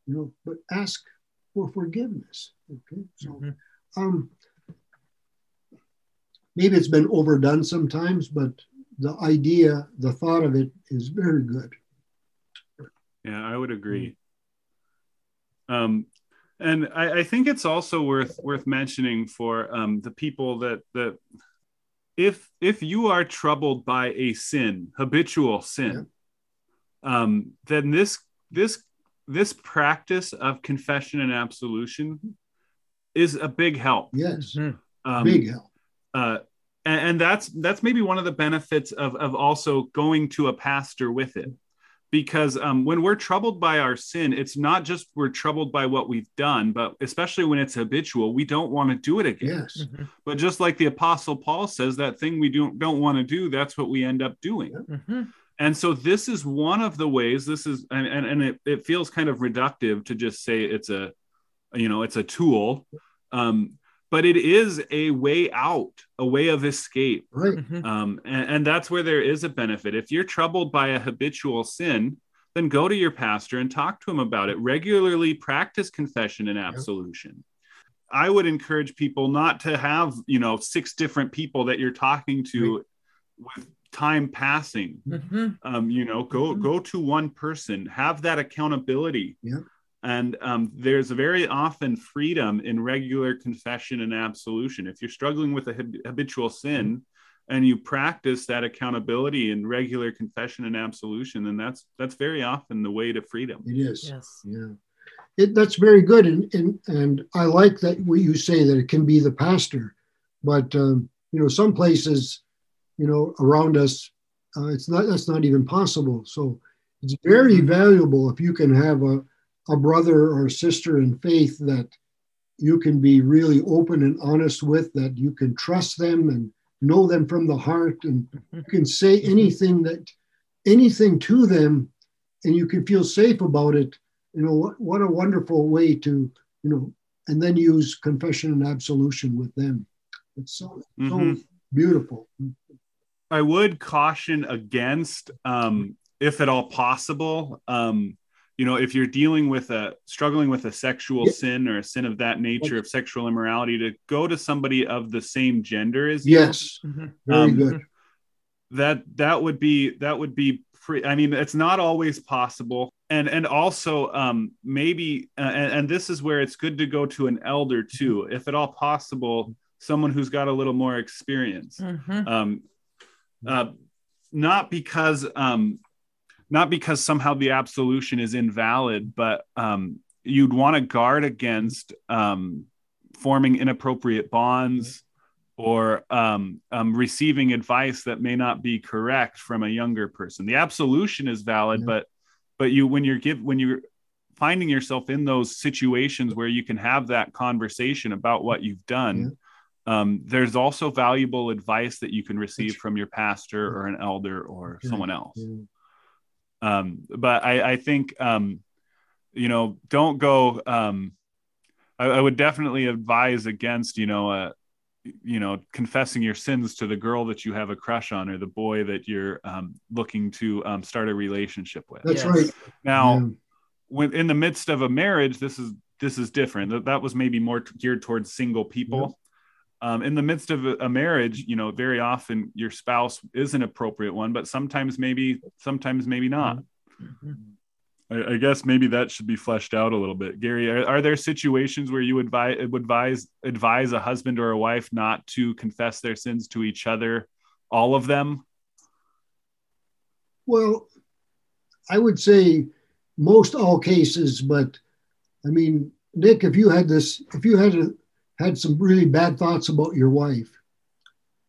Speaker 2: you know, but ask for forgiveness. Okay, so mm-hmm. um, maybe it's been overdone sometimes, but the idea, the thought of it is very good.
Speaker 1: Yeah, I would agree. Um, and I, I, think it's also worth worth mentioning for um, the people that that if if you are troubled by a sin, habitual sin, yeah. um, then this this this practice of confession and absolution is a big help.
Speaker 2: Yes, mm-hmm. um, big help.
Speaker 1: Uh, and, and, that's that's maybe one of the benefits of of also going to a pastor with it, because um, when we're troubled by our sin, it's not just we're troubled by what we've done, but especially when it's habitual, we don't want to do it again.
Speaker 2: Yes. Mm-hmm.
Speaker 1: But just like the Apostle Paul says, that thing we don't don't want to do, that's what we end up doing. Mm-hmm and so this is one of the ways this is and, and, and it, it feels kind of reductive to just say it's a you know it's a tool. Um, but it is a way out a way of escape.
Speaker 2: Right. Mm-hmm.
Speaker 1: um, and, and that's where there is a benefit. If you're troubled by a habitual sin then go to your pastor and talk to him about it. Regularly practice confession and absolution. I would encourage people not to have, you know, six different people that you're talking to right. with time passing. Mm-hmm. um, you know go mm-hmm. go to one person have that accountability.
Speaker 2: Yeah.
Speaker 1: and um, there's very often freedom in regular confession and absolution. If you're struggling with a habitual sin mm-hmm. and you practice that accountability in regular confession and absolution then that's that's very often the way to freedom.
Speaker 2: It is.
Speaker 3: Yes.
Speaker 2: Yeah. It, that's very good. And, and and i like that what you say that it can be the pastor. But um, you know some places you know, around us, uh, it's not that's not even possible. So it's very valuable if you can have a, a brother or sister in faith that you can be really open and honest with, that you can trust them and know them from the heart, and you can say anything that anything to them, and you can feel safe about it. You know what? What a wonderful way to you know, and then use confession and absolution with them. It's so
Speaker 1: Mhm.
Speaker 2: so beautiful.
Speaker 1: I would caution against, um, if at all possible, um, you know, if you're dealing with a struggling with a sexual
Speaker 2: Yeah.
Speaker 1: sin or a sin of that nature of sexual immorality, to go to somebody of the same gender as you.
Speaker 2: Yes,
Speaker 3: Mhm.
Speaker 2: very
Speaker 1: Um,
Speaker 2: good.
Speaker 1: That that would be that would be. Pre- I mean, it's not always possible, and and also um, maybe, uh, and, and this is where it's good to go to an elder too, if at all possible, someone who's got a little more experience
Speaker 3: Mhm.
Speaker 1: um, uh, not because um, not because somehow the absolution is invalid, but um, you'd want to guard against um, forming inappropriate bonds or um, um, receiving advice that may not be correct from a younger person. The absolution is valid,
Speaker 2: Yeah.
Speaker 1: but but you when you're give when you're finding yourself in those situations where you can have that conversation about what you've done um, there's also valuable advice that you can receive from your pastor or an elder or
Speaker 2: Yeah.
Speaker 1: someone else um, but I, I think um, you know don't go um, I, I would definitely advise against you know uh, you know confessing your sins to the girl that you have a crush on or the boy that you're um, looking to um, start a relationship with
Speaker 2: That's
Speaker 3: Yes.
Speaker 2: right.
Speaker 1: now
Speaker 2: Yeah.
Speaker 1: when in the midst of a marriage this is this is different that, that was maybe more geared towards single people um, in the midst of a, marriage you know very often your spouse is an appropriate one but sometimes maybe sometimes maybe not.
Speaker 3: Mhm.
Speaker 1: I, I guess maybe that should be fleshed out a little bit. Gary are, are there situations where you would advise would advise advise a husband or a wife not to confess their sins to each other all of them?
Speaker 2: Well, I would say most all cases, but I mean, Nick, if you had this, if you had a, had some really bad thoughts about your wife,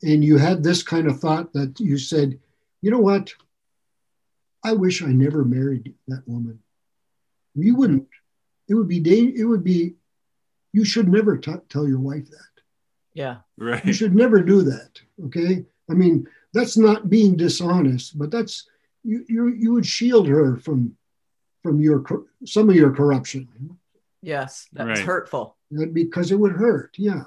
Speaker 2: and you had this kind of thought that you said, you know what, I wish I never married that woman. You wouldn't. It would be. da- It would be. You should never t- tell your wife that.
Speaker 3: Yeah.
Speaker 1: right
Speaker 2: You should never do that. Okay. I mean, that's not being dishonest, but that's you. You, you would shield her from from your some of your corruption
Speaker 3: Yes. That's
Speaker 1: Right.
Speaker 3: hurtful.
Speaker 2: because it would hurt. Yeah.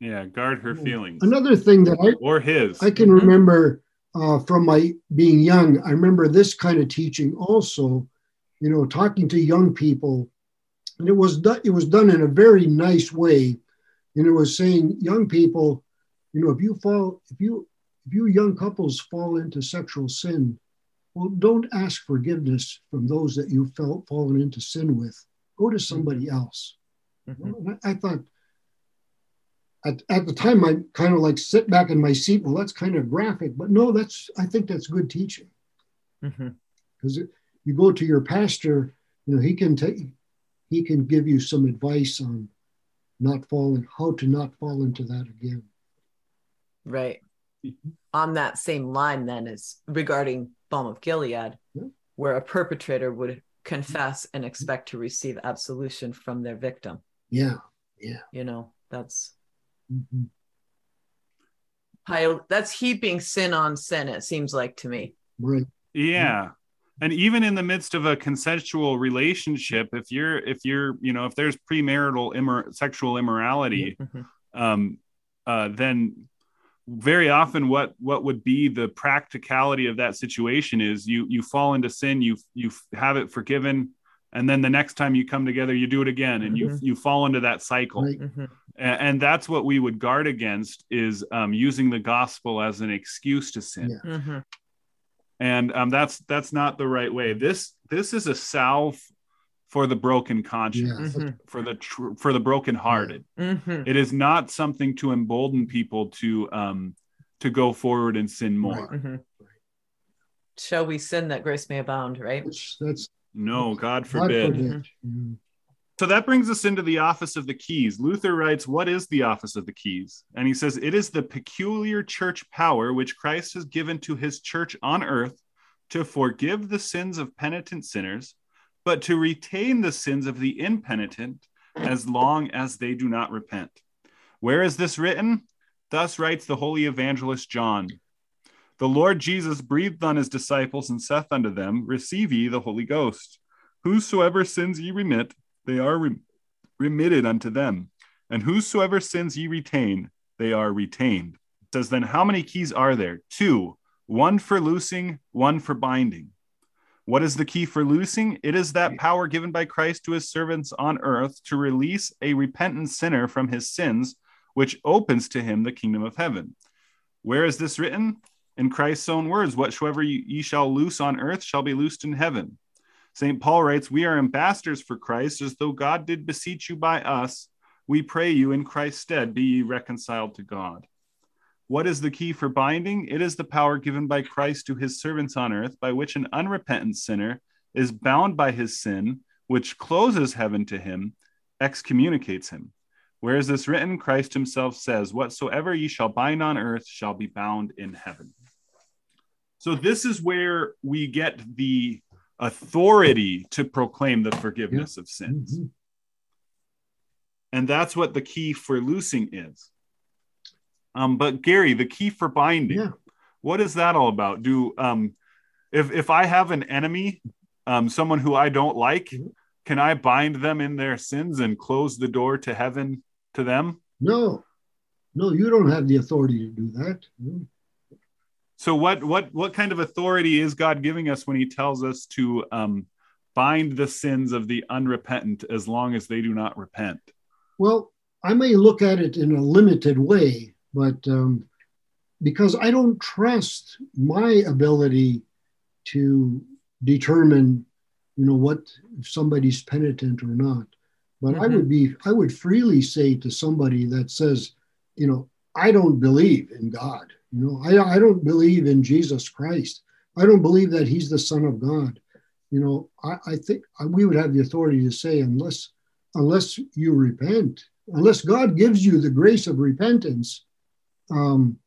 Speaker 1: yeah guard her feelings
Speaker 2: Another thing that I
Speaker 1: or his
Speaker 2: I can
Speaker 3: Mhm.
Speaker 2: remember uh, from my being young. I remember this kind of teaching also. You know, talking to young people, and it was done. It was done in a very nice way, and it was saying, young people, you know, if you fall, if you if you young couples fall into sexual sin, well, don't ask forgiveness from those that you felt fallen into sin with. Go to somebody else.
Speaker 3: Mhm.
Speaker 2: I, thought at, at the time I kind of like sit back in my seat. Well, that's kind of graphic, but no, that's I think that's good teaching because you go to your pastor, you know, he can take he can give you some advice on not falling, how to not fall into that again.
Speaker 3: Right.
Speaker 2: Mm-hmm.
Speaker 3: On that same line, then, is regarding Balm of Gilead,
Speaker 2: Yeah.
Speaker 3: where a perpetrator would confess and expect to receive absolution from their victim.
Speaker 2: Yeah. Yeah.
Speaker 3: You know, that's
Speaker 2: Mhm.
Speaker 3: pile, that's heaping sin on sin, it seems like to me.
Speaker 2: Right.
Speaker 1: yeah and even in the midst of a consensual relationship if you're if you're you know if there's premarital immor- sexual immorality
Speaker 3: Mhm.
Speaker 1: um uh then very often what what would be the practicality of that situation is you you fall into sin you you have it forgiven and then the next time you come together you do it again and you
Speaker 3: Mhm.
Speaker 1: you fall into that cycle
Speaker 2: Right.
Speaker 3: Mhm.
Speaker 1: and, and that's what we would guard against is um, using the gospel as an excuse to sin
Speaker 2: Yeah.
Speaker 3: Mhm.
Speaker 1: and um, that's that's not the right way. This this is a salve for the broken conscience,
Speaker 2: Yeah.
Speaker 3: Mhm.
Speaker 1: for the tr- for the brokenhearted.
Speaker 3: Mhm.
Speaker 1: It is not something to embolden people to um, to go forward and sin more.
Speaker 3: Mhm. Shall we sin that grace may abound, right?
Speaker 2: That's that's
Speaker 1: No, God
Speaker 2: God
Speaker 1: forbid.
Speaker 2: forbid. Yeah.
Speaker 1: So that brings us into the office of the keys. Luther writes, What is the office of the keys? And he says, It is the peculiar church power which Christ has given to his church on earth to forgive the sins of penitent sinners, but to retain the sins of the impenitent as long as they do not repent. Where is this written? Thus writes the holy evangelist John. The Lord Jesus breathed on his disciples and saith unto them, Receive ye the Holy Ghost. Whosoever sins ye remit, they are re- remitted unto them. And whosoever sins ye retain, they are retained. It says, Then how many keys are there? Two one for loosing, one for binding. What is the key for loosing? It is that power given by Christ to his servants on earth to release a repentant sinner from his sins, which opens to him the kingdom of heaven. Where is this written? In Christ's own words, whatsoever ye shall loose on earth shall be loosed in heaven. St. Paul writes, We are ambassadors for Christ, as though God did beseech you by us. We pray you in Christ's stead, be ye reconciled to God. What is the key for binding? It is the power given by Christ to his servants on earth, by which an unrepentant sinner is bound by his sin, which closes heaven to him, excommunicates him. Where is this written? Christ himself says, Whatsoever ye shall bind on earth shall be bound in heaven. So, this is where we get the authority to proclaim the forgiveness yeah. of sins. Mm-hmm. And that's what the key for loosing is. Um, but Gary, the key for binding, yeah. what is that all about? Do um, if if I have an enemy, um, someone who I don't like, mm-hmm. can I bind them in their sins and close the door to heaven to them?
Speaker 2: No, no, you don't have the authority to do that.
Speaker 1: So what what what kind of authority is God giving us when He tells us to um, bind the sins of the unrepentant as long as they do not repent?
Speaker 2: Well, I may look at it in a limited way, but um, because I don't trust my ability to determine, you know, what if somebody's penitent or not. But mm-hmm. I would be, I would freely say to somebody that says, you know, I don't believe in God. You know, I, I don't believe in Jesus Christ. I don't believe that he's the son of God. You know, I, I think we would have the authority to say, unless, unless you repent, unless God gives you the grace of repentance, um,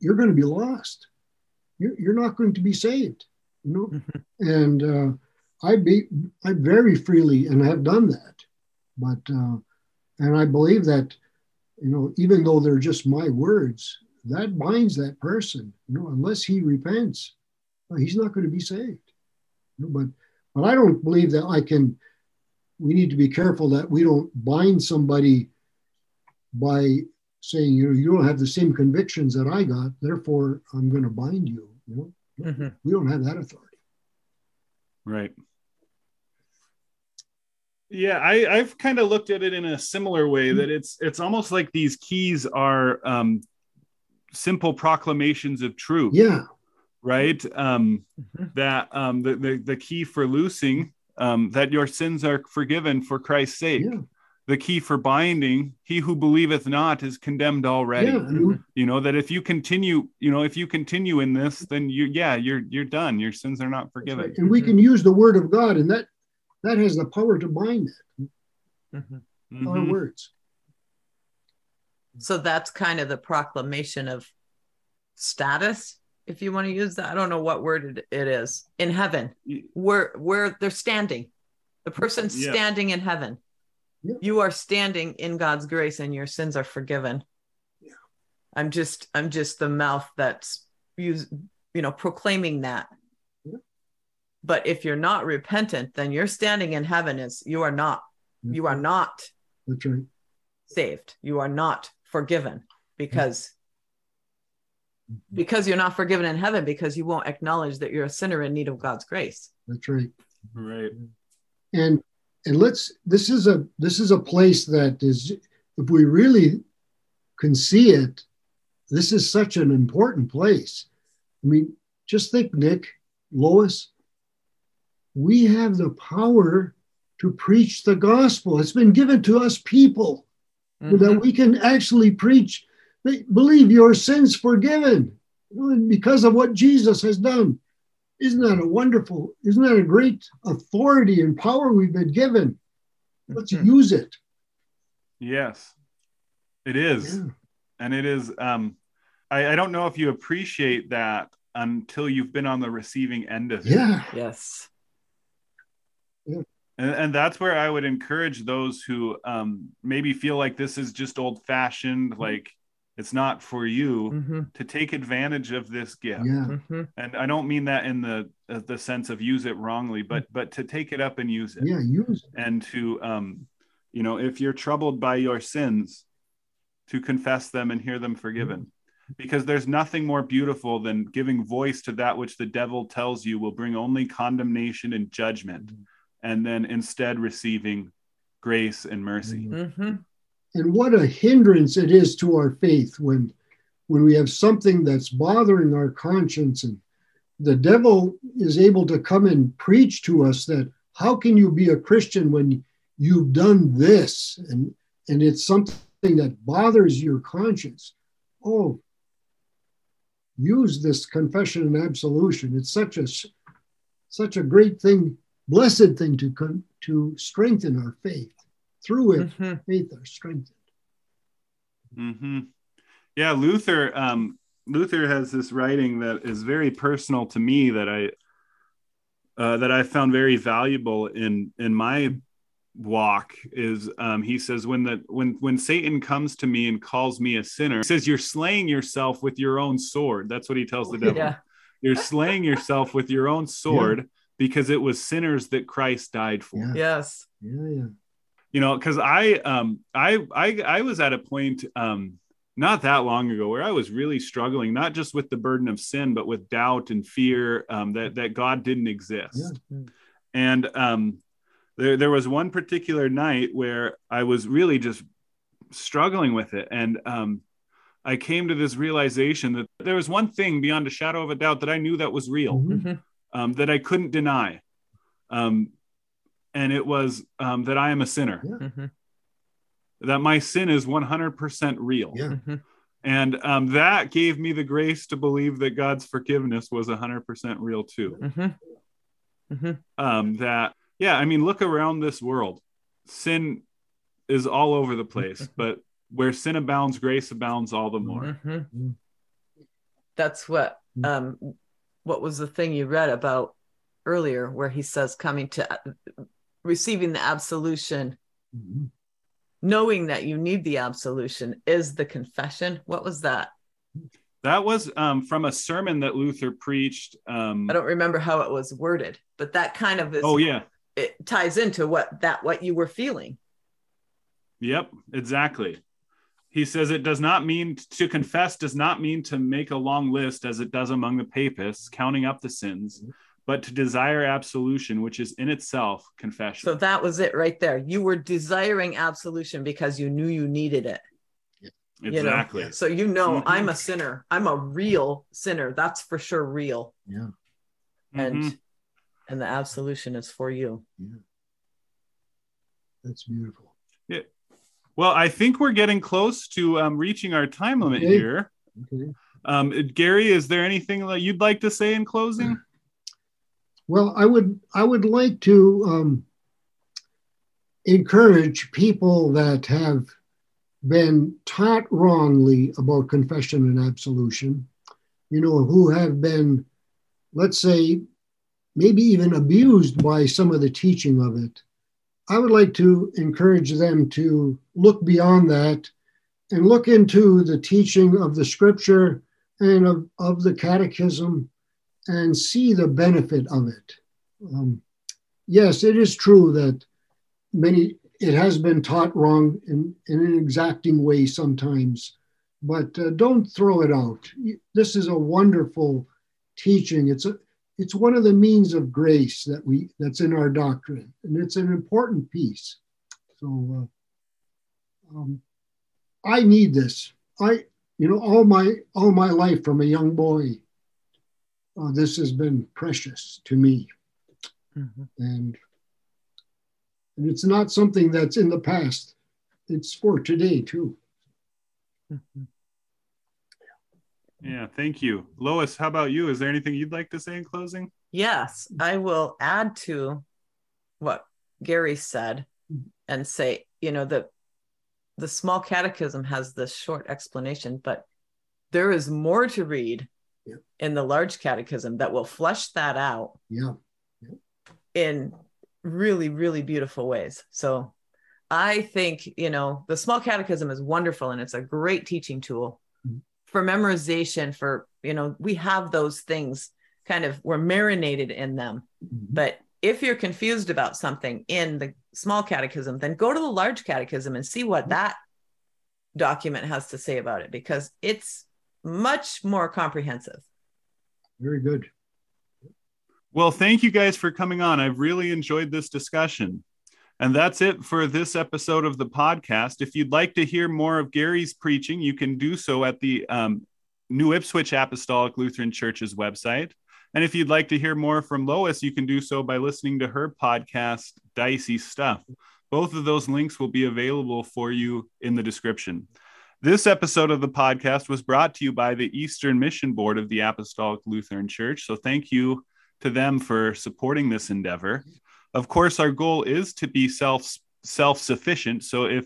Speaker 2: you're going to be lost. You're, you're not going to be saved. You know, mm-hmm. and uh, I be I very freely and have done that, but uh, and I believe that you know even though they're just my words, that binds that person. You know, unless he repents, he's not going to be saved. You know, but but I don't believe that I can. We need to be careful that we don't bind somebody by saying, you know, you don't have the same convictions that I got, therefore I'm going to bind you. You know, mm-hmm. we don't have that authority.
Speaker 1: Right. Yeah, I, I've kind of looked at it in a similar way mm-hmm. that it's it's almost like these keys are um, simple proclamations of truth.
Speaker 2: Yeah.
Speaker 1: Right. Um, mm-hmm. That um, the, the the key for loosing um, that your sins are forgiven for Christ's sake. Yeah the key for binding he who believeth not is condemned already. Yeah. you know that if you continue you know if you continue in this then you yeah you're you're done. Your sins are not forgiven. right.
Speaker 2: and we can use the word of god and that that has the power to bind it. Mm-hmm. our mm-hmm. words.
Speaker 3: So that's kind of the proclamation of status if you want to use that. I don't know what word it, it is. In heaven. Where where they're standing. The person's yeah. standing in heaven yeah. you are standing in God's grace and your sins are forgiven. Yeah. I'm just I'm just the mouth that's you you know proclaiming that. Yeah. But if you're not repentant, then you're standing in heaven is you are not That's you are not
Speaker 2: That's right.
Speaker 3: saved. You are not forgiven because mm-hmm. because you're not forgiven in heaven because you won't acknowledge that you're a sinner in need of God's grace.
Speaker 2: That's right.
Speaker 1: Right.
Speaker 2: And and let's this is a this is a place that is if we really can see it this is such an important place. I mean just think nick lois we have the power to preach the gospel. It's been given to us people mm-hmm. that we can actually preach. Believe your sins forgiven because of what jesus has done isn't that a wonderful, isn't that a great authority and power we've been given? let's use it.
Speaker 1: Yes, it is.
Speaker 2: Yeah.
Speaker 1: And it is, um, I, I don't know if you appreciate that until you've been on the receiving end of it.
Speaker 2: Yeah.
Speaker 3: Yes.
Speaker 1: And, and that's where I would encourage those who um, maybe feel like this is just old fashioned, like it's not for you,
Speaker 3: Mm-hmm.
Speaker 1: to take advantage of this gift.
Speaker 2: Yeah.
Speaker 3: Mm-hmm.
Speaker 1: And I don't mean that in the uh, the sense of use it wrongly, but but to take it up and use it.
Speaker 2: Yeah. Use it.
Speaker 1: and to um you know if you're troubled by your sins to confess them and hear them forgiven because there's nothing more beautiful than giving voice to that which the devil tells you will bring only condemnation and judgment and then instead receiving grace and mercy
Speaker 3: Mm-hmm.
Speaker 2: And what a hindrance it is to our faith when when we have something that's bothering our conscience and the devil is able to come and preach to us that how can you be a Christian when you've done this and and it's something that bothers your conscience. Oh, use this confession and absolution. It's such a such a great thing, blessed thing to con- to strengthen our faith. Through it,
Speaker 3: Mm-hmm.
Speaker 2: faith are strengthened.
Speaker 1: hmm Yeah, Luther. Um, Luther has this writing that is very personal to me that I uh, that I found very valuable in in my walk. Is um, he says when the when when Satan comes to me and calls me a sinner, he says you're slaying yourself with your own sword. That's what he tells the devil.
Speaker 3: Yeah.
Speaker 1: You're slaying yourself with your own sword because it was sinners that Christ died for
Speaker 2: Yeah.
Speaker 3: Yes.
Speaker 2: Yeah, yeah.
Speaker 1: You know because i um i i i was at a point um not that long ago where i was really struggling not just with the burden of sin but with doubt and fear um that that god didn't exist
Speaker 2: Yeah.
Speaker 1: and um there there was one particular night where i was really just struggling with it and um i came to this realization that there was one thing beyond a shadow of a doubt that i knew that was real
Speaker 2: Mhm.
Speaker 3: Mm-hmm.
Speaker 1: um, that I couldn't deny. Um, and it was um, that I am a sinner,
Speaker 2: Yeah.
Speaker 3: Mm-hmm.
Speaker 1: that my sin is 100% real.
Speaker 2: Yeah.
Speaker 3: Mm-hmm.
Speaker 1: And um, that gave me the grace to believe that God's forgiveness was 100% real too.
Speaker 3: Mm-hmm. Mm-hmm.
Speaker 1: Um, that, yeah, I mean, look around this world. Sin is all over the place, but where sin abounds, grace abounds all the more.
Speaker 3: Mm-hmm.
Speaker 2: Mm.
Speaker 3: That's what um what was the thing you read about earlier where he says coming to receiving the absolution
Speaker 2: Mhm.
Speaker 3: knowing that you need the absolution is the confession what was that
Speaker 1: That was um, from a sermon that Luther preached. Um,
Speaker 3: i don't remember how it was worded but that kind of is
Speaker 1: oh, yeah.
Speaker 3: it ties into what that what you were feeling
Speaker 1: Yep, exactly. He says it does not mean to confess, does not mean to make a long list as it does among the papists, counting up the sins, but to desire absolution, which is in itself confession.
Speaker 3: so that was it right there you were desiring absolution because you knew you needed it you know?
Speaker 1: exactly.
Speaker 3: so you know
Speaker 1: Mhm.
Speaker 3: i'm a sinner i'm a real sinner that's for sure real
Speaker 2: Yeah.
Speaker 3: and
Speaker 1: Mhm.
Speaker 3: and the absolution is for you Yeah.
Speaker 2: That's beautiful. Yeah.
Speaker 1: Well, I think we're getting close to um, reaching our time limit
Speaker 2: Okay.
Speaker 1: here.
Speaker 2: Okay.
Speaker 1: Um, Gary, is there anything that you'd like to say in closing?
Speaker 2: Well, I would I would like to um, encourage people that have been taught wrongly about confession and absolution, you know, who have been, let's say, maybe even abused by some of the teaching of it. I would like to encourage them to look beyond that and look into the teaching of the scripture and of, of the catechism and see the benefit of it. Um, yes, it is true that many it has been taught wrong in, in an exacting way sometimes, but uh, don't throw it out. This is a wonderful teaching. It's a it's one of the means of grace that we that's in our doctrine, and it's an important piece. So uh, um, I need this. I you know all my all my life from a young boy uh, this has been precious to me
Speaker 3: Mhm.
Speaker 2: and and it's not something that's in the past it's for today too
Speaker 3: Mhm.
Speaker 1: Yeah, thank you. Lois, how about you? Is there anything you'd like to say in closing?
Speaker 3: Yes, I will add to what Gary said and say, you know, the the small catechism has this short explanation, but there is more to read
Speaker 2: Yeah.
Speaker 3: in the large catechism that will flesh that out
Speaker 2: Yeah.
Speaker 3: in really, really beautiful ways. So I think, you know, the small catechism is wonderful and it's a great teaching tool
Speaker 2: Mhm.
Speaker 3: for memorization, for, you know, we have those things kind of, we're marinated in them.
Speaker 2: Mhm.
Speaker 3: But if you're confused about something in the small catechism, then go to the large catechism and see what that document has to say about it because it's much more comprehensive.
Speaker 2: Very good.
Speaker 1: Well, thank you guys for coming on. I've really enjoyed this discussion. And that's it for this episode of the podcast. If you'd like to hear more of Gary's preaching, you can do so at the um, New Ipswich Apostolic Lutheran Church's website. And if you'd like to hear more from Lois, you can do so by listening to her podcast, Dicey Stuff. Both of those links will be available for you in the description. This episode of the podcast was brought to you by the Eastern Mission Board of the Apostolic Lutheran Church. So thank you to them for supporting this endeavor. Of course, our goal is to be self self sufficient. So if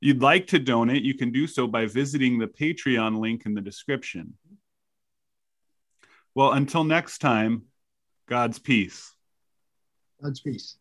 Speaker 1: you'd like to donate, you can do so by visiting the Patreon link in the description. Well, until next time, God's peace.
Speaker 2: God's peace.